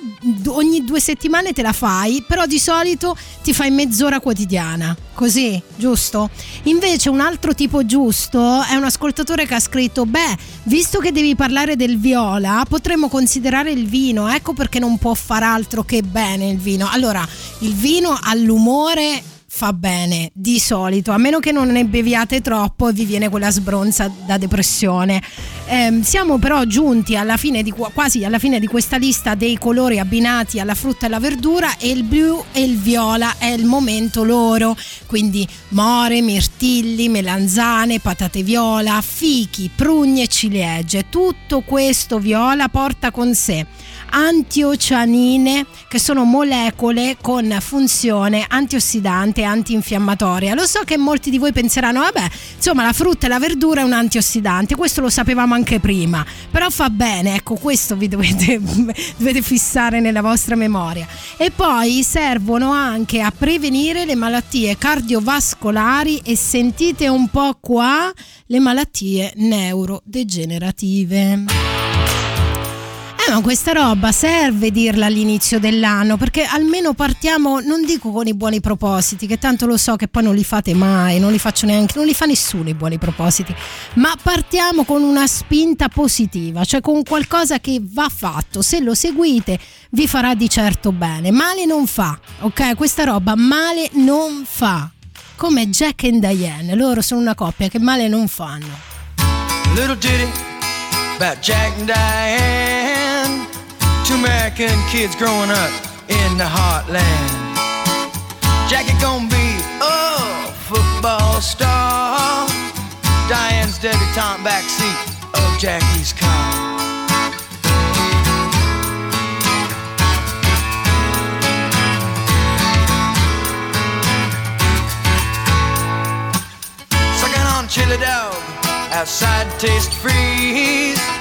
ogni due settimane te la fai però di solito ti fai mezz'ora quotidiana così giusto? invece un altro tipo giusto è un ascoltatore che ha scritto: Beh, visto che devi parlare del viola, potremmo considerare il vino. Ecco perché non può far altro che bene il vino. Allora, il vino all'umore fa bene di solito, a meno che non ne beviate troppo e vi viene quella sbronza da depressione. Ehm, siamo però giunti alla fine di, quasi alla fine di questa lista dei colori abbinati alla frutta e alla verdura e il blu e il viola è il momento loro, quindi more, mirtilli, melanzane, patate viola, fichi, prugne e ciliegie. Tutto questo viola porta con sé antioceanine che sono molecole con funzione antiossidante e antinfiammatoria. Lo so che molti di voi penseranno, vabbè, insomma la frutta e la verdura è un antiossidante, questo lo sapevamo anche prima, però fa bene, ecco questo vi dovete, dovete fissare nella vostra memoria. E poi servono anche a prevenire le malattie cardiovascolari e sentite un po' qua le malattie neurodegenerative. Ma questa roba serve dirla all'inizio dell'anno perché almeno partiamo, non dico con i buoni propositi, che tanto lo so che poi non li fate mai, non li faccio neanche, non li fa nessuno i buoni propositi, ma partiamo con una spinta positiva, cioè con qualcosa che va fatto. Se lo seguite vi farà di certo bene. Male non fa, ok? Questa roba male non fa. Come Jack e Diane, loro sono una coppia che male non fanno. Little ditty about Jack and Diane, two American kids growing up in the heartland. Jackie gonna be a football star. Diane's debutante backseat of Jackie's car. Sucking on chili dog outside taste freeze.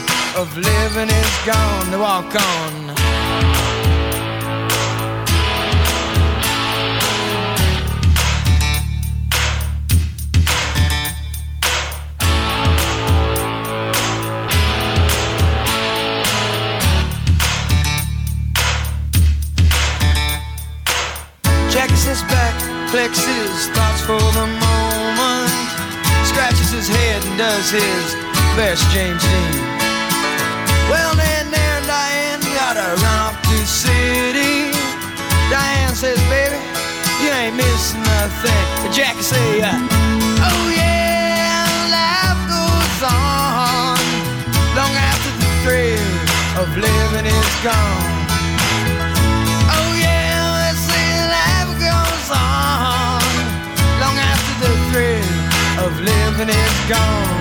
of living is gone. To walk on. Jackie sits back, his thoughts for the moment, scratches his head and does his best James Dean. Well, then, there, Diane, gotta run off to city. Diane says, baby, you ain't missing nothing. But Jackie say, uh, oh yeah, life goes on long after the thrill of living is gone. Oh yeah, they say life goes on long after the thrill of living is gone.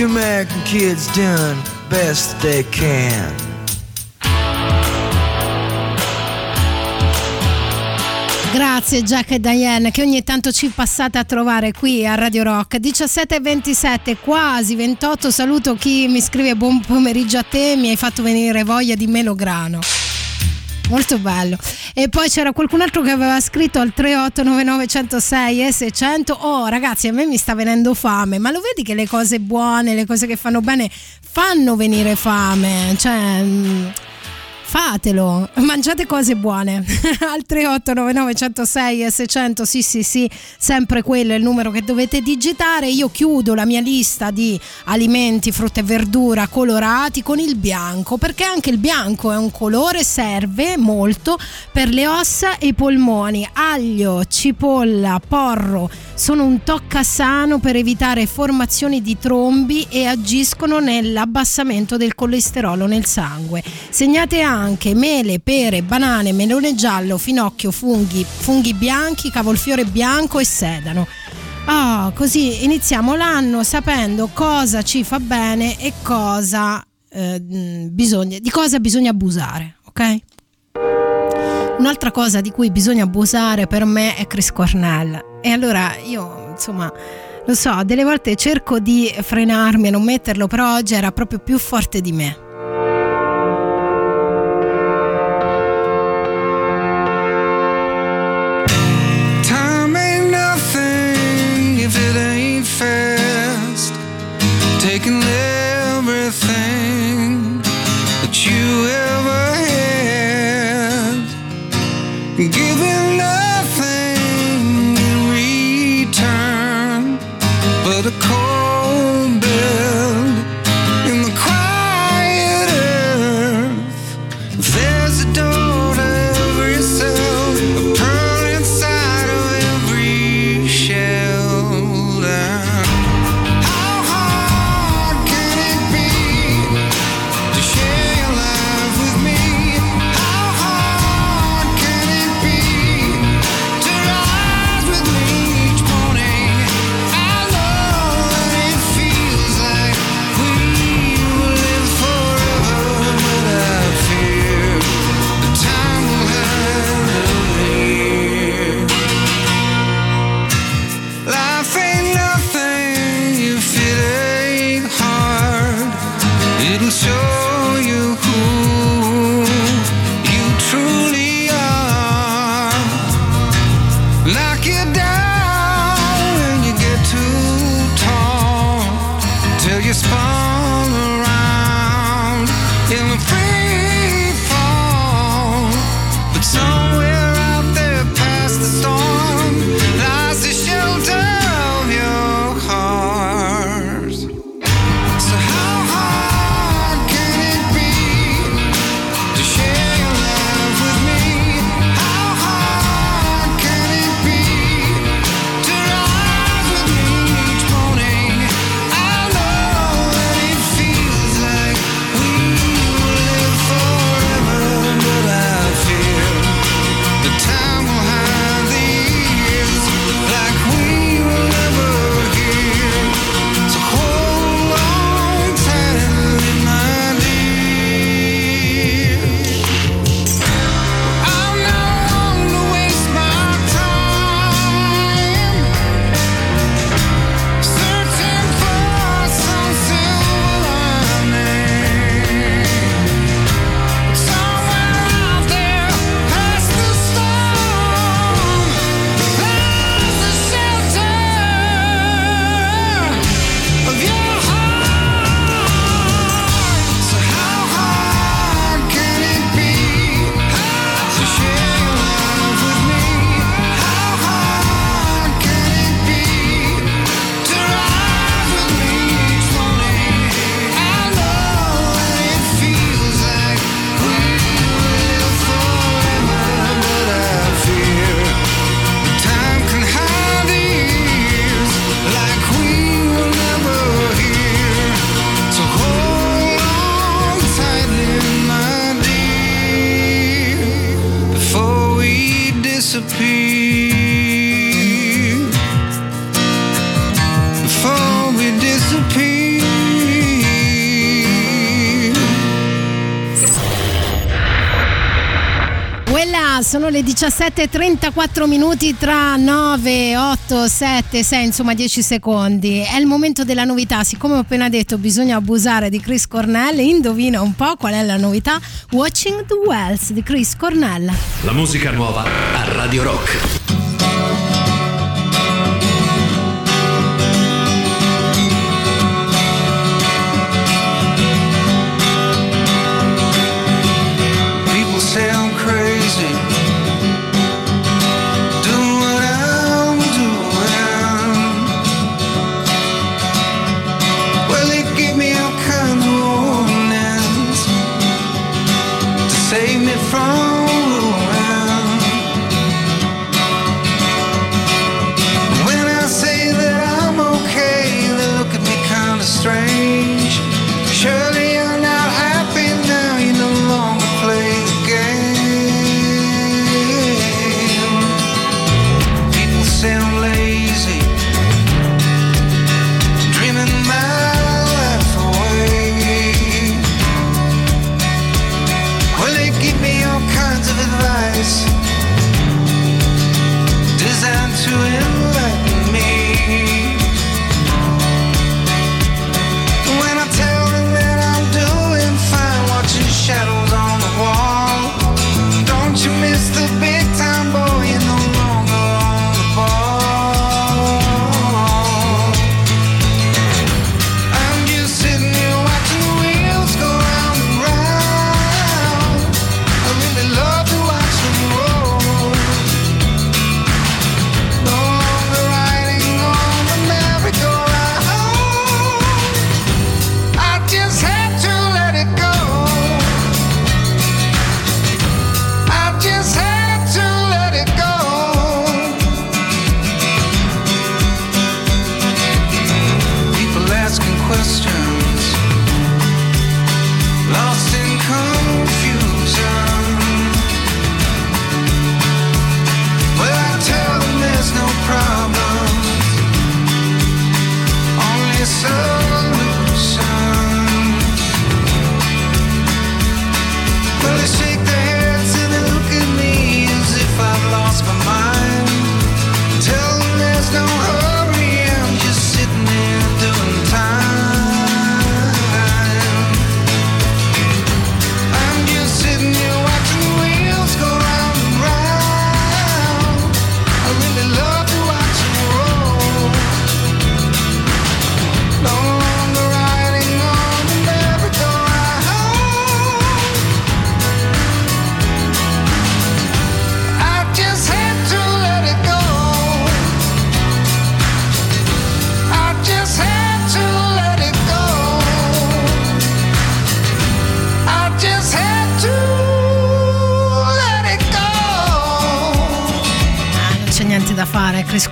Two American kids doing best they can. Grazie Jack e Diane che ogni tanto ci passate a trovare qui a Radio Rock. 17 e 27 quasi 28 saluto chi mi scrive buon pomeriggio a te mi hai fatto venire voglia di melograno molto bello. E poi c'era qualcun altro che aveva scritto al 3899 106 e 600. Oh ragazzi, a me mi sta venendo fame, ma lo vedi che le cose buone, le cose che fanno bene fanno venire fame, cioè mm, Fatelo, mangiate cose buone. Al 3899 106 e 600, sì sì sì, sempre quello è il numero che dovete digitare. Io chiudo la mia lista di alimenti, frutta e verdura colorati con il bianco, perché anche il bianco è un colore, serve molto per le ossa e i polmoni. Aglio, cipolla, porro sono un tocca sano per evitare formazioni di trombi e agiscono nell'abbassamento del colesterolo nel sangue. Segnate anche mele, pere, banane, melone giallo, finocchio, funghi, funghi bianchi, cavolfiore bianco e sedano. Ah, così iniziamo l'anno sapendo cosa ci fa bene e cosa eh, bisogna, di cosa bisogna abusare, ok? Un'altra cosa di cui bisogna abusare per me è Chris Cornell. E allora io, insomma, lo so, delle volte cerco di frenarmi e non metterlo, però oggi era proprio più forte di me. 17.34 minuti tra 9, 8, 7, 6, insomma 10 secondi. È il momento della novità. Siccome ho appena detto bisogna abusare di Chris Cornell, indovina un po' qual è la novità. Watching the Wells di Chris Cornell. La musica nuova a Radio Rock.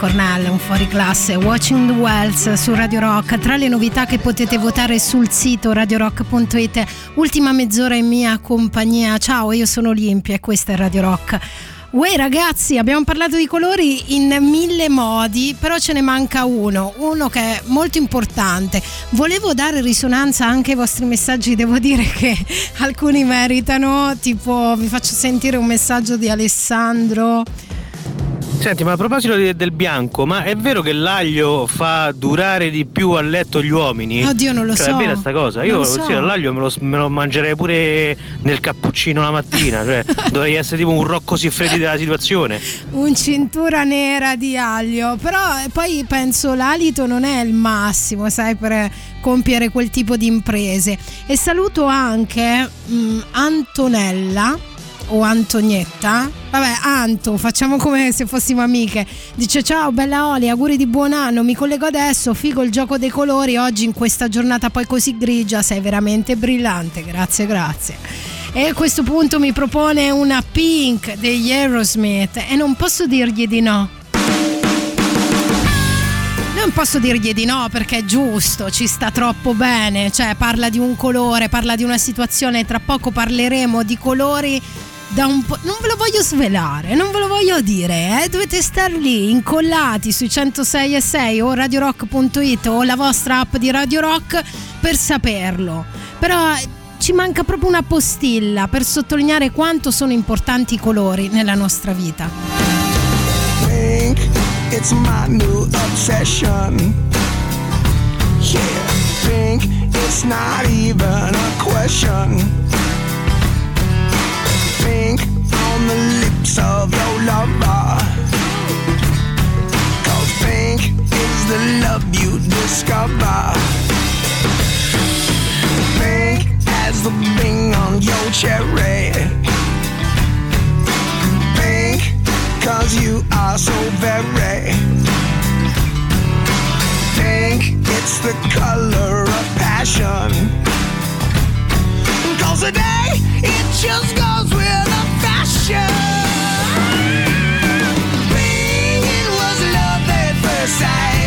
Cornell, un fuori classe. Watching the Wells su Radio Rock. Tra le novità che potete votare sul sito radiorock.it. Ultima mezz'ora in mia compagnia. Ciao, io sono Olimpia e questa è Radio Rock. Uè ragazzi, abbiamo parlato di colori in mille modi, però ce ne manca uno, uno che è molto importante. Volevo dare risonanza anche ai vostri messaggi, devo dire che alcuni meritano, tipo vi faccio sentire un messaggio di Alessandro. Senti, ma a proposito di- del bianco, ma è vero che l'aglio fa durare di più a letto gli uomini? Oddio, non lo Cioè, so. È vera sta cosa? Io lo so. sì, l'aglio me lo, me lo mangerei pure nel cappuccino la mattina, cioè dovrei essere tipo un Rocco Siffredi della situazione. un cintura nera di aglio però eh, poi penso l'alito non è il massimo sai per compiere quel tipo di imprese e saluto anche mm, Antonella o Antonietta? Vabbè Anto facciamo come se fossimo amiche. Dice ciao bella Oli auguri di buon anno. Mi collego adesso figo il gioco dei colori oggi in questa giornata poi così grigia. Sei veramente brillante grazie grazie. E a questo punto mi propone una Pink degli Aerosmith e non posso dirgli di no. Non posso dirgli di no perché è giusto, ci sta troppo bene, cioè parla di un colore, parla di una situazione, tra poco parleremo di colori da un po'... Non ve lo voglio svelare, non ve lo voglio dire, eh? dovete star lì incollati sui 106 e 6 o radiorock.it o la vostra app di Radio Rock per saperlo. Però ci ci manca proprio una postilla per sottolineare quanto sono importanti i colori nella nostra vita. Pink, it's my new obsession. Yeah, pink, it's not even a question. Of your lover. Cause pink is the love you discover. Pink as the bing on your cherry. Pink, cause you are so very pink. It's the color of passion. Cause today, it just goes with the fashion. side.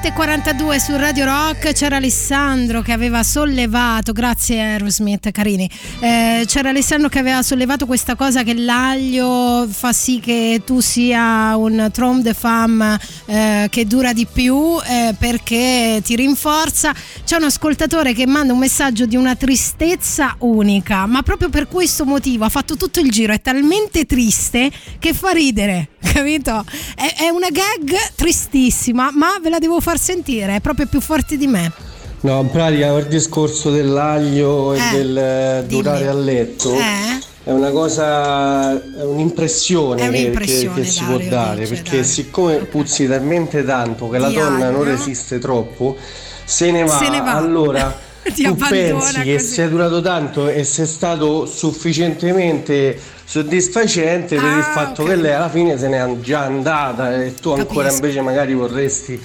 7.42 su Radio Rock c'era Alessandro che aveva sollevato, grazie Aerosmith, carini, eh, c'era Alessandro che aveva sollevato questa cosa che l'aglio fa sì che tu sia un trom de femme eh, che dura di più eh, perché ti rinforza. C'è un ascoltatore che manda un messaggio di una tristezza unica, ma proprio per questo motivo ha fatto tutto il giro, è talmente triste che fa ridere, capito? È, è una gag tristissima, ma ve la devo fare far sentire, è proprio più forte di me. No, in pratica il discorso dell'aglio e Eh, del eh, dimmi. durare a letto Eh? è una cosa, è un'impressione, È che- un'impressione, che, che si può dare, dice, perché Dario. siccome puzzi talmente tanto che la Di donna non aglio. resiste troppo, se ne va, Se ne va. allora Ti tu pensi che così. sia durato tanto e sei stato sufficientemente soddisfacente per il Ah, fatto ok. che lei alla fine se n'è già andata e tu ancora Capisco. invece magari vorresti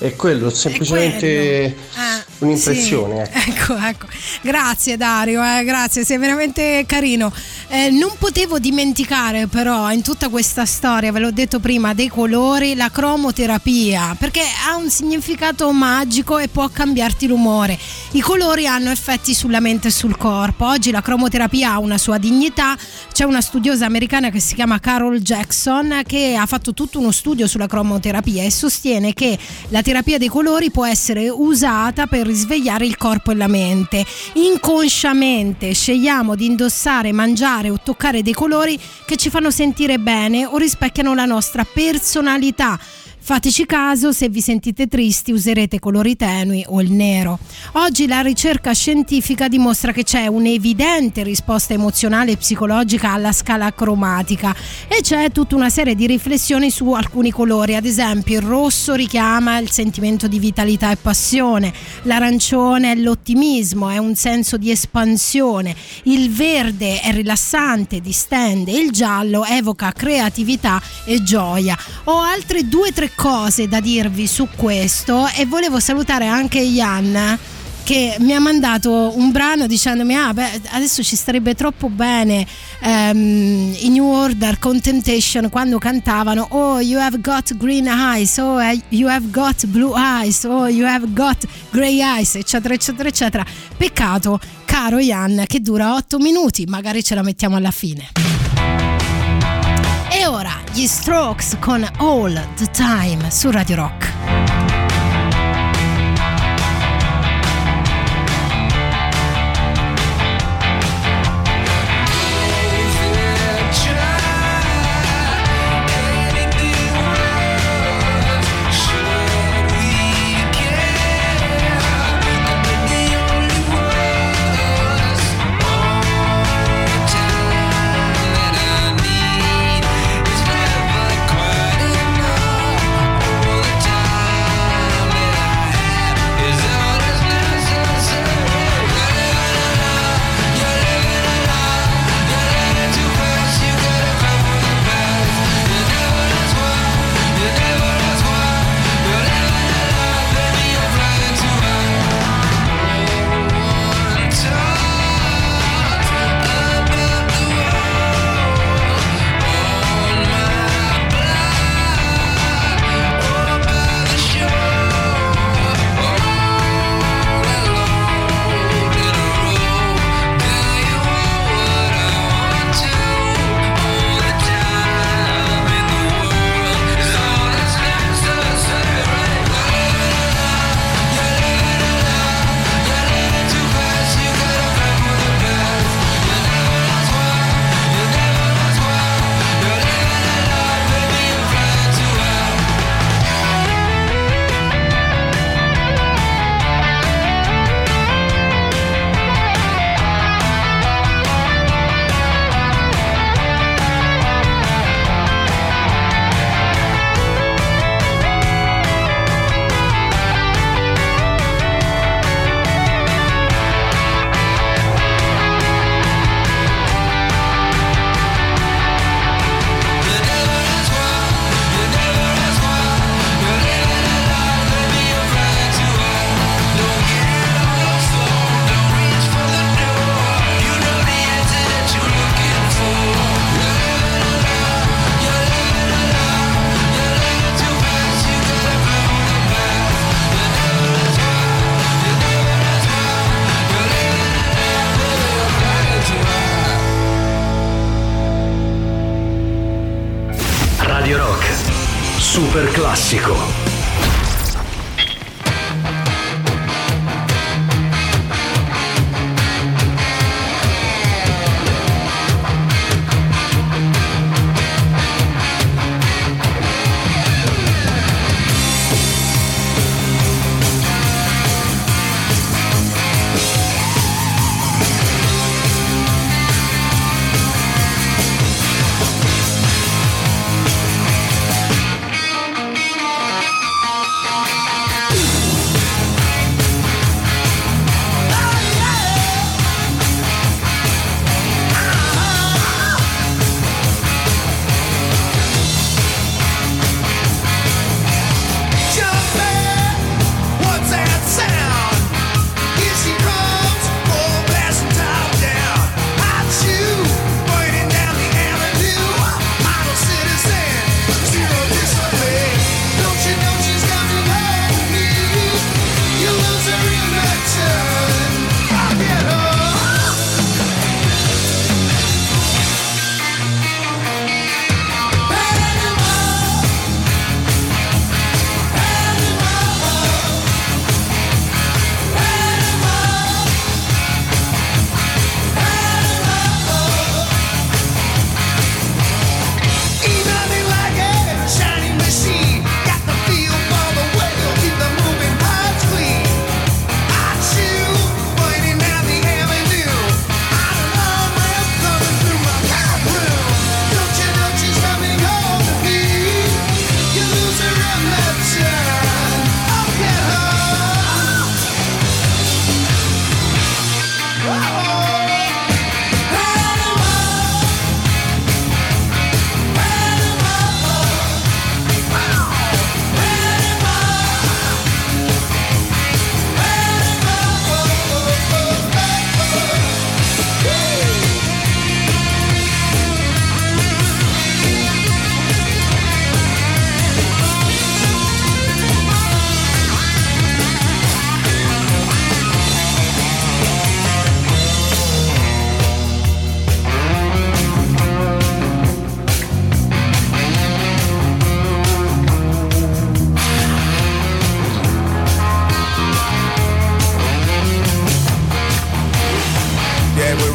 è quello, semplicemente Ah, un'impressione. sì. Ecco, ecco. Grazie Dario, eh, grazie, sei veramente carino. Eh, non potevo dimenticare però in tutta questa storia, ve l'ho detto prima, dei colori, la cromoterapia, perché ha un significato magico e può cambiarti l'umore. I colori hanno effetti sulla mente e sul corpo. Oggi la cromoterapia ha una sua dignità. C'è una studiosa americana che si chiama Carol Jackson che ha fatto tutto uno studio sulla cromoterapia e sostiene che la terapia dei colori può essere usata per risvegliare il corpo e la mente. Inconsciamente scegliamo di indossare, mangiare o toccare dei colori che ci fanno sentire bene o rispecchiano la nostra personalità. Fateci caso, se vi sentite tristi userete colori tenui o il nero. Oggi la ricerca scientifica dimostra che c'è un'evidente risposta emozionale e psicologica alla scala cromatica. E c'è tutta una serie di riflessioni su alcuni colori, ad esempio il rosso richiama il sentimento di vitalità e passione, l'arancione è l'ottimismo, è un senso di espansione, il verde è rilassante, distende, il giallo evoca creatività e gioia. Ho altre due o tre cose da dirvi su questo e volevo salutare anche Ian che mi ha mandato un brano dicendomi ah beh adesso ci starebbe troppo bene ehm, i New Order con Temptation quando cantavano oh you have got green eyes oh eh, you have got blue eyes oh you have got grey eyes eccetera eccetera eccetera. Peccato caro Ian che dura 8 minuti magari ce la mettiamo alla fine e ora gli Strokes con All the Time su Radio Rock.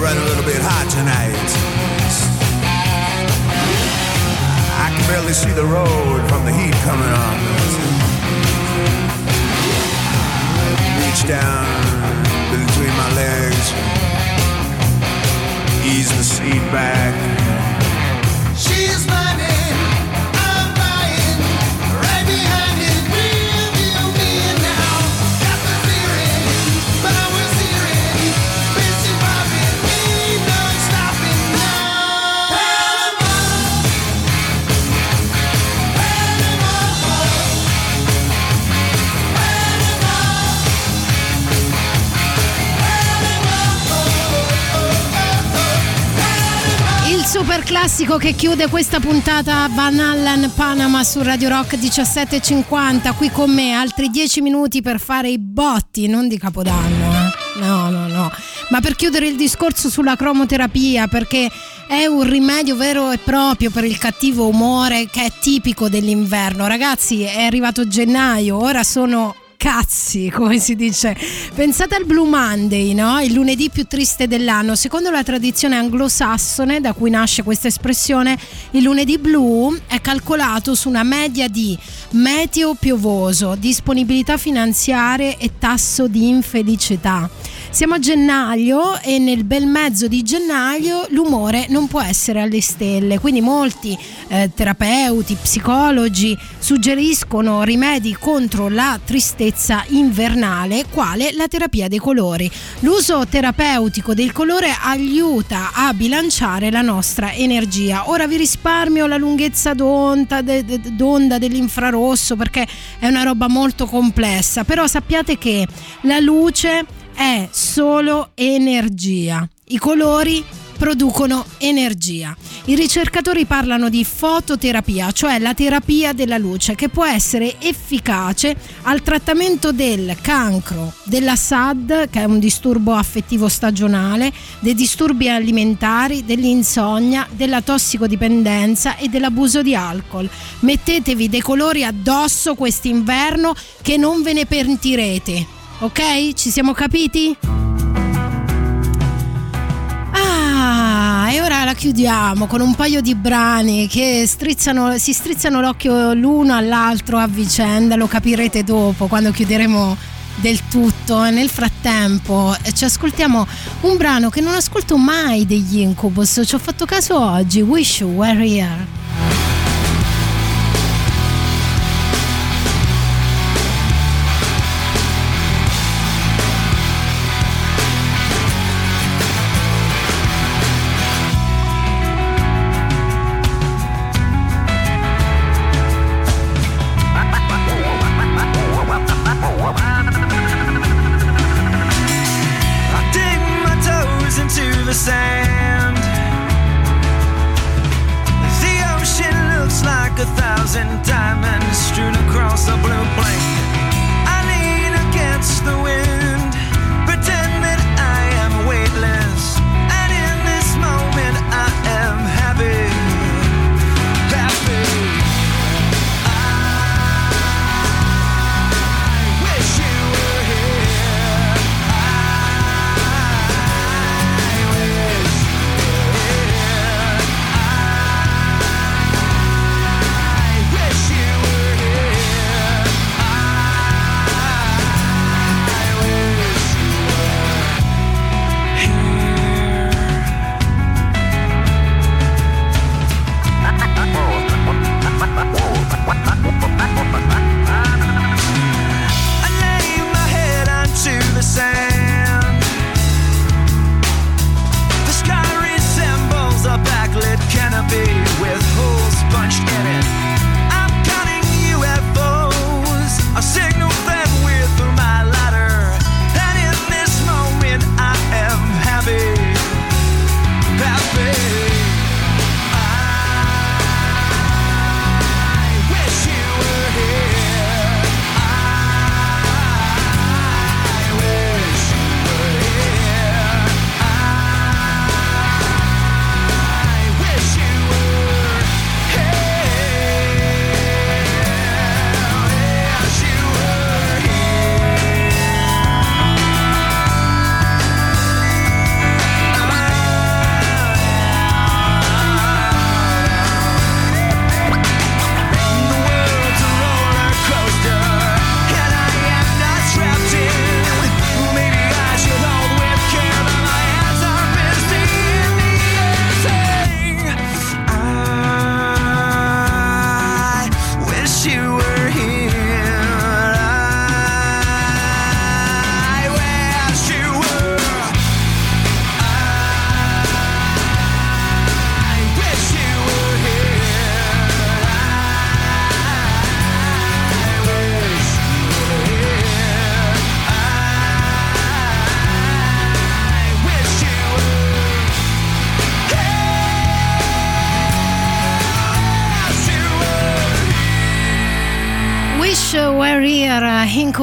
Running a little bit hot tonight. I can barely see the road from the heat coming on. Reach down between my legs, ease the seat back. Super classico che chiude questa puntata Van Allen Panama su Radio Rock 17.50 qui con me altri 10 minuti per fare i botti non di Capodanno eh. no no no. Ma per chiudere il discorso sulla cromoterapia perché è un rimedio vero e proprio per il cattivo umore che è tipico dell'inverno. Ragazzi è arrivato gennaio ora sono cazzi, come si dice. Pensate al Blue Monday, no? Il lunedì più triste dell'anno. Secondo la tradizione anglosassone, da cui nasce questa espressione, il lunedì blu è calcolato su una media di meteo piovoso, disponibilità finanziarie e tasso di infelicità. Siamo a gennaio e nel bel mezzo di gennaio l'umore non può essere alle stelle, quindi molti eh, terapeuti, psicologi suggeriscono rimedi contro la tristezza invernale, quale la terapia dei colori. L'uso terapeutico del colore aiuta a bilanciare la nostra energia. Ora vi risparmio la lunghezza d'onda, d'onda dell'infrarosso perché è una roba molto complessa, però sappiate che la luce è solo energia. I colori producono energia. I ricercatori parlano di fototerapia, cioè la terapia della luce, che può essere efficace al trattamento del cancro, della SAD, che è un disturbo affettivo stagionale, dei disturbi alimentari, dell'insonnia, della tossicodipendenza e dell'abuso di alcol. Mettetevi dei colori addosso quest'inverno che non ve ne pentirete. Ok? Ci siamo capiti? Ah, e ora la chiudiamo con un paio di brani che strizzano, si strizzano l'occhio l'uno all'altro a vicenda, lo capirete dopo quando chiuderemo del tutto. Nel frattempo eh, ci ascoltiamo un brano che non ascolto mai degli Incubus, ci ho fatto caso oggi, Wish You Were Here.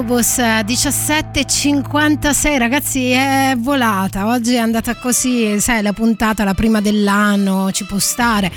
Incubus 17.56 ragazzi è volata, oggi è andata così, sai la puntata la prima dell'anno, ci può stare.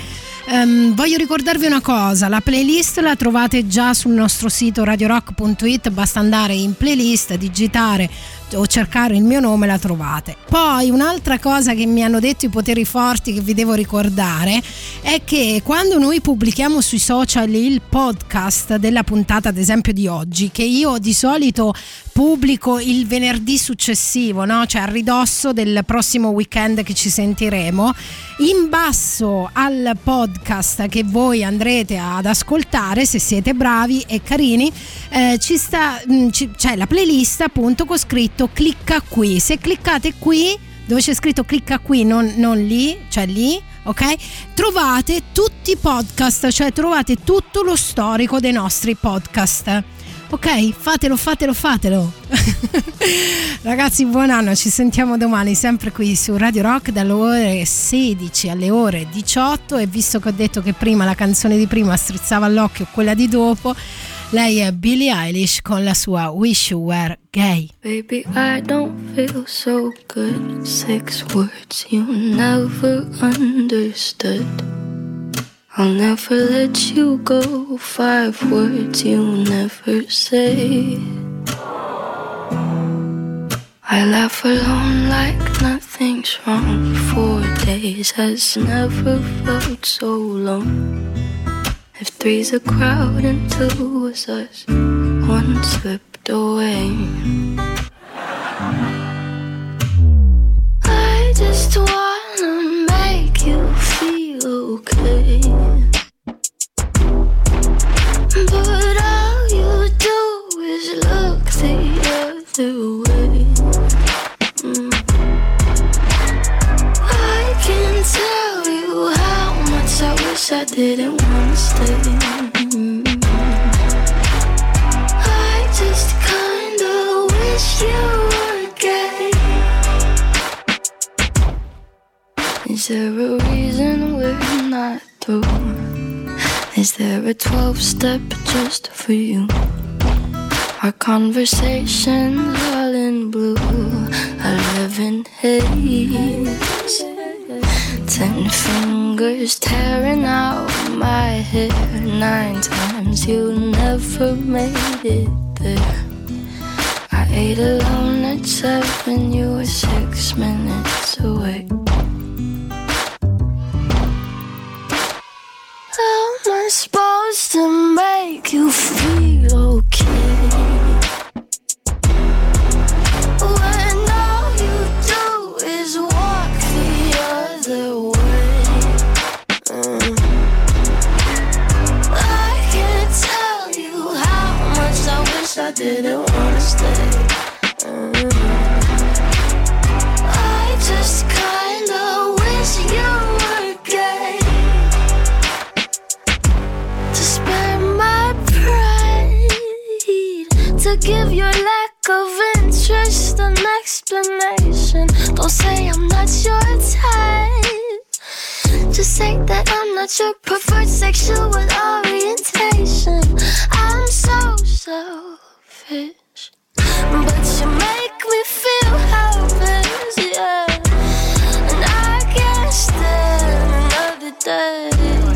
Ehm, voglio ricordarvi una cosa, la playlist la trovate già sul nostro sito radiorock.it, basta andare in playlist, digitare o cercare il mio nome la trovate. Poi un'altra cosa che mi hanno detto i poteri forti che vi devo ricordare è che quando noi pubblichiamo sui social il podcast della puntata ad esempio di oggi, che io di solito pubblico il venerdì successivo, no? cioè a ridosso del prossimo weekend che ci sentiremo, in basso al podcast che voi andrete ad ascoltare, se siete bravi e carini, eh, ci sta, mh, ci- c'è la playlist appunto con scritto clicca qui. Se cliccate qui, dove c'è scritto clicca qui, non, non lì, cioè lì, ok? Trovate tutti i podcast, cioè trovate tutto lo storico dei nostri podcast. Ok, fatelo, fatelo, fatelo. Ragazzi, buon anno, ci sentiamo domani sempre qui su Radio Rock dalle ore 16 alle ore 18 e visto che ho detto che prima la canzone di prima strizzava all'occhio quella di dopo, lei è Billie Eilish con la sua Wish You Were Gay. Baby, I don't feel so good. Six words you never understood. I'll never let you go. Five words you never say. I laugh alone like nothing's wrong. Four days has never felt so long. If three's a crowd and two was us, one slipped away. I just wanna make you feel okay. But all you do is look the other way. Mm. I can tell you how much I wish I didn't wanna stay. Mm. I just kinda wish you were gay. Is there a reason we're not through? Is there a 12 step just for you? Our conversations all in blue. In haze. Ten fingers tearing out my hair. Nine times you never made it there. I ate alone at seven, you were six minutes away. I supposed to make you feel okay? When all you do is walk the other way. Mm. I can't tell you how much I wish I didn't wanna stay. Give your lack of interest an explanation. Don't say I'm not your type. Just say that I'm not your preferred sexual orientation. I'm so selfish, but you make me feel helpless, yeah. And I can't stand another day.